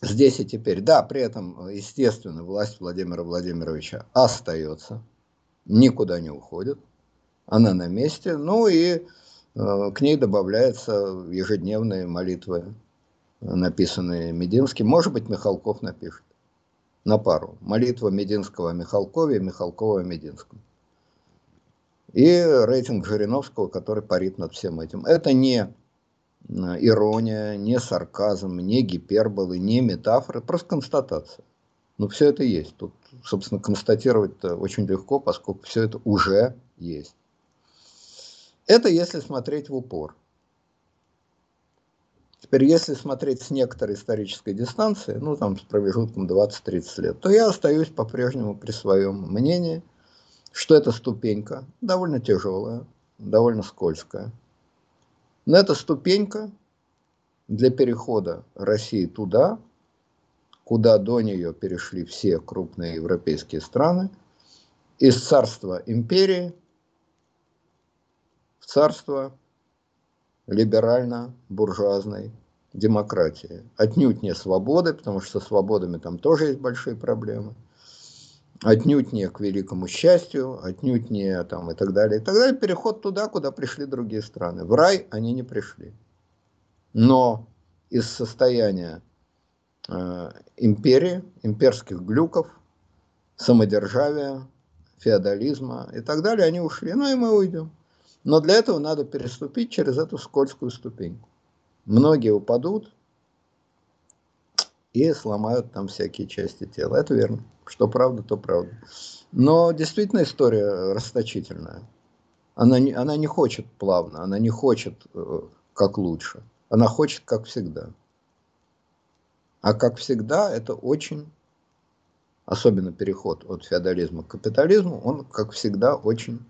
Здесь и теперь. Да, при этом, естественно, власть Владимира Владимировича остается, никуда не уходит, она на месте. Ну и э, к ней добавляются ежедневные молитвы, написанные Мединским. Может быть, Михалков напишет на пару. Молитва Мединского о Михалкове Михалкова о Мединском. И рейтинг Жириновского, который парит над всем этим. Это не э, ирония, не сарказм, не гиперболы, не метафоры, просто констатация. Ну, все это есть. Тут, собственно, констатировать-то очень легко, поскольку все это уже есть. Это если смотреть в упор. Теперь, если смотреть с некоторой исторической дистанции, ну, там, с промежутком 20-30 лет, то я остаюсь по-прежнему при своем мнении, что эта ступенька довольно тяжелая, довольно скользкая. Но эта ступенька для перехода России туда, куда до нее перешли все крупные европейские страны, из царства империи в царство либерально-буржуазной демократии. Отнюдь не свободы, потому что со свободами там тоже есть большие проблемы. Отнюдь не к великому счастью, отнюдь не там и так далее, и так далее. Переход туда, куда пришли другие страны. В рай они не пришли. Но из состояния э, империи, имперских глюков, самодержавия, феодализма и так далее, они ушли. Ну и мы уйдем. Но для этого надо переступить через эту скользкую ступеньку. Многие упадут и сломают там всякие части тела. Это верно. Что правда, то правда. Но действительно история расточительная. Она не, она не хочет плавно, она не хочет э, как лучше. Она хочет как всегда. А как всегда, это очень, особенно переход от феодализма к капитализму, он, как всегда, очень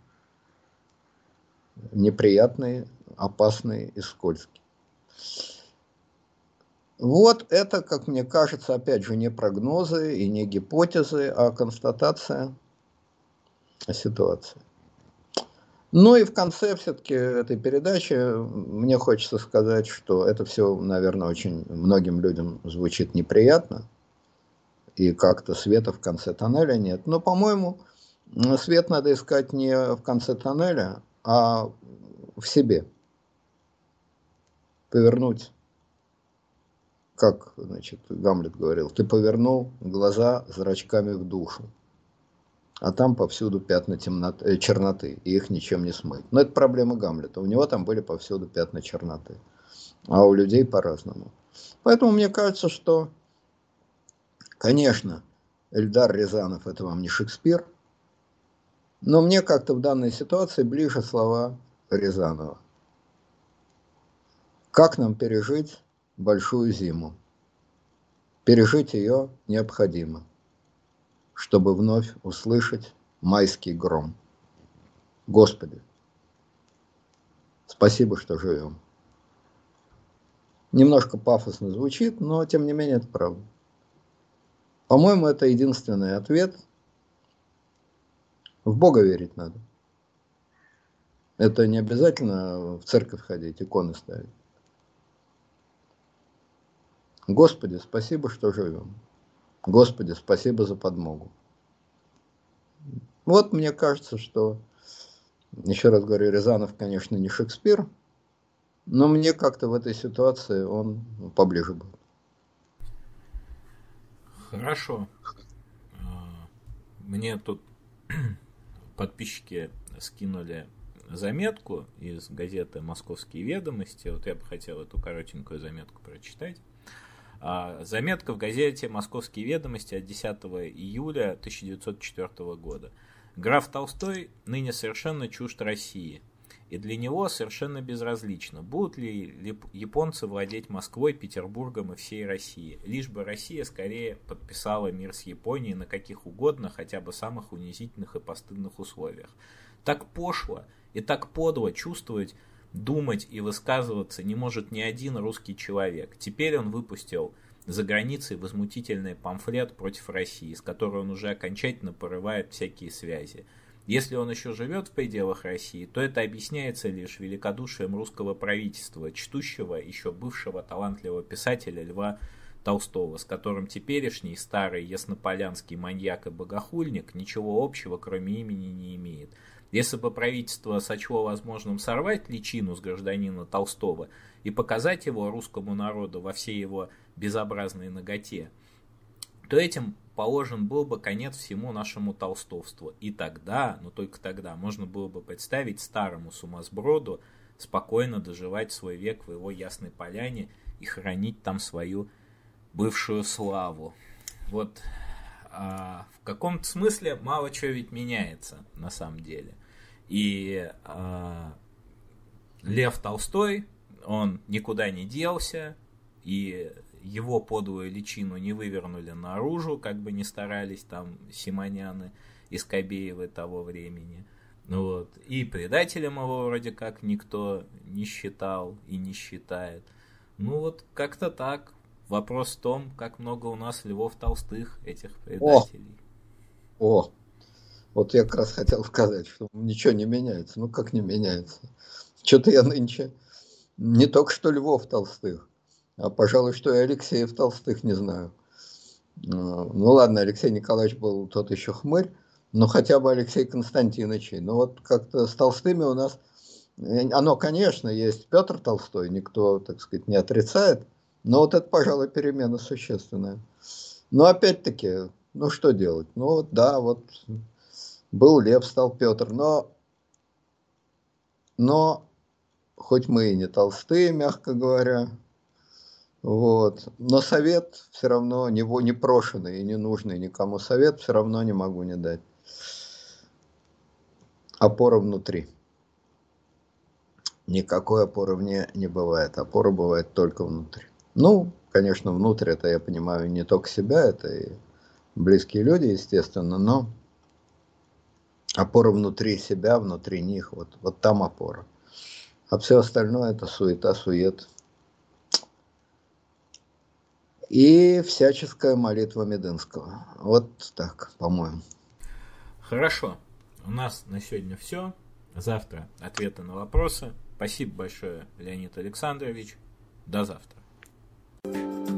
неприятный, опасный и скользкий. Вот это, как мне кажется, опять же, не прогнозы и не гипотезы, а констатация ситуации. Ну и в конце все-таки этой передачи мне хочется сказать, что это все, наверное, очень многим людям звучит неприятно, и как-то света в конце тоннеля нет. Но, по-моему, свет надо искать не в конце тоннеля, а в себе. Повернуть, как значит, Гамлет говорил, ты повернул глаза зрачками в душу, а там повсюду пятна темноты, э, черноты, и их ничем не смыть. Но это проблема Гамлета, у него там были повсюду пятна черноты, а у людей по-разному. Поэтому мне кажется, что, конечно, Эльдар Рязанов это вам не Шекспир, но мне как-то в данной ситуации ближе слова Рязанова. Как нам пережить большую зиму? Пережить ее необходимо, чтобы вновь услышать майский гром. Господи, спасибо, что живем. Немножко пафосно звучит, но тем не менее это правда. По-моему, это единственный ответ – в Бога верить надо. Это не обязательно в церковь ходить, иконы ставить. Господи, спасибо, что живем. Господи, спасибо за подмогу. Вот мне кажется, что, еще раз говорю, Рязанов, конечно, не Шекспир, но мне как-то в этой ситуации он поближе был. Хорошо. А, мне тут подписчики скинули заметку из газеты «Московские ведомости». Вот я бы хотел эту коротенькую заметку прочитать. А, заметка в газете «Московские ведомости» от 10 июля 1904 года. Граф Толстой ныне совершенно чужд России – и для него совершенно безразлично, будут ли японцы владеть Москвой, Петербургом и всей Россией, лишь бы Россия скорее подписала мир с Японией на каких угодно, хотя бы самых унизительных и постыдных условиях. Так пошло и так подло чувствовать, думать и высказываться не может ни один русский человек. Теперь он выпустил за границей возмутительный памфлет против России, с которой он уже окончательно порывает всякие связи. Если он еще живет в пределах России, то это объясняется лишь великодушием русского правительства, чтущего еще бывшего талантливого писателя Льва Толстого, с которым теперешний старый яснополянский маньяк и богохульник ничего общего, кроме имени, не имеет. Если бы правительство сочло возможным сорвать личину с гражданина Толстого и показать его русскому народу во всей его безобразной ноготе, то этим положен был бы конец всему нашему толстовству. И тогда, но только тогда, можно было бы представить старому сумасброду спокойно доживать свой век в его ясной поляне и хранить там свою бывшую славу. Вот а, в каком-то смысле мало чего ведь меняется на самом деле. И а, Лев Толстой, он никуда не делся, и его подлую личину не вывернули наружу, как бы не старались там Симоняны и Скобеевы того времени. Вот. И предателем его вроде как никто не считал и не считает. Ну вот как-то так. Вопрос в том, как много у нас Львов Толстых, этих предателей. О, о. вот я как раз хотел сказать, что ничего не меняется. Ну как не меняется? Что-то я нынче не только что Львов Толстых, а, пожалуй, что и Алексеев Толстых не знаю. А, ну ладно, Алексей Николаевич был тот еще хмырь, но хотя бы Алексей Константинович. Но вот как-то с Толстыми у нас, оно, конечно, есть Петр Толстой, никто, так сказать, не отрицает, но вот это, пожалуй, перемена существенная. Но опять-таки, ну что делать? Ну вот, да, вот был Лев, стал Петр, но, но хоть мы и не толстые, мягко говоря, вот. Но совет все равно не, не прошенный и не нужный никому совет все равно не могу не дать. Опора внутри. Никакой опоры вне не бывает. Опора бывает только внутри. Ну, конечно, внутрь это я понимаю не только себя, это и близкие люди, естественно, но опора внутри себя, внутри них, вот, вот там опора. А все остальное это суета, сует, и всяческая молитва Медынского. Вот так, по-моему. Хорошо. У нас на сегодня все. Завтра ответы на вопросы. Спасибо большое, Леонид Александрович. До завтра.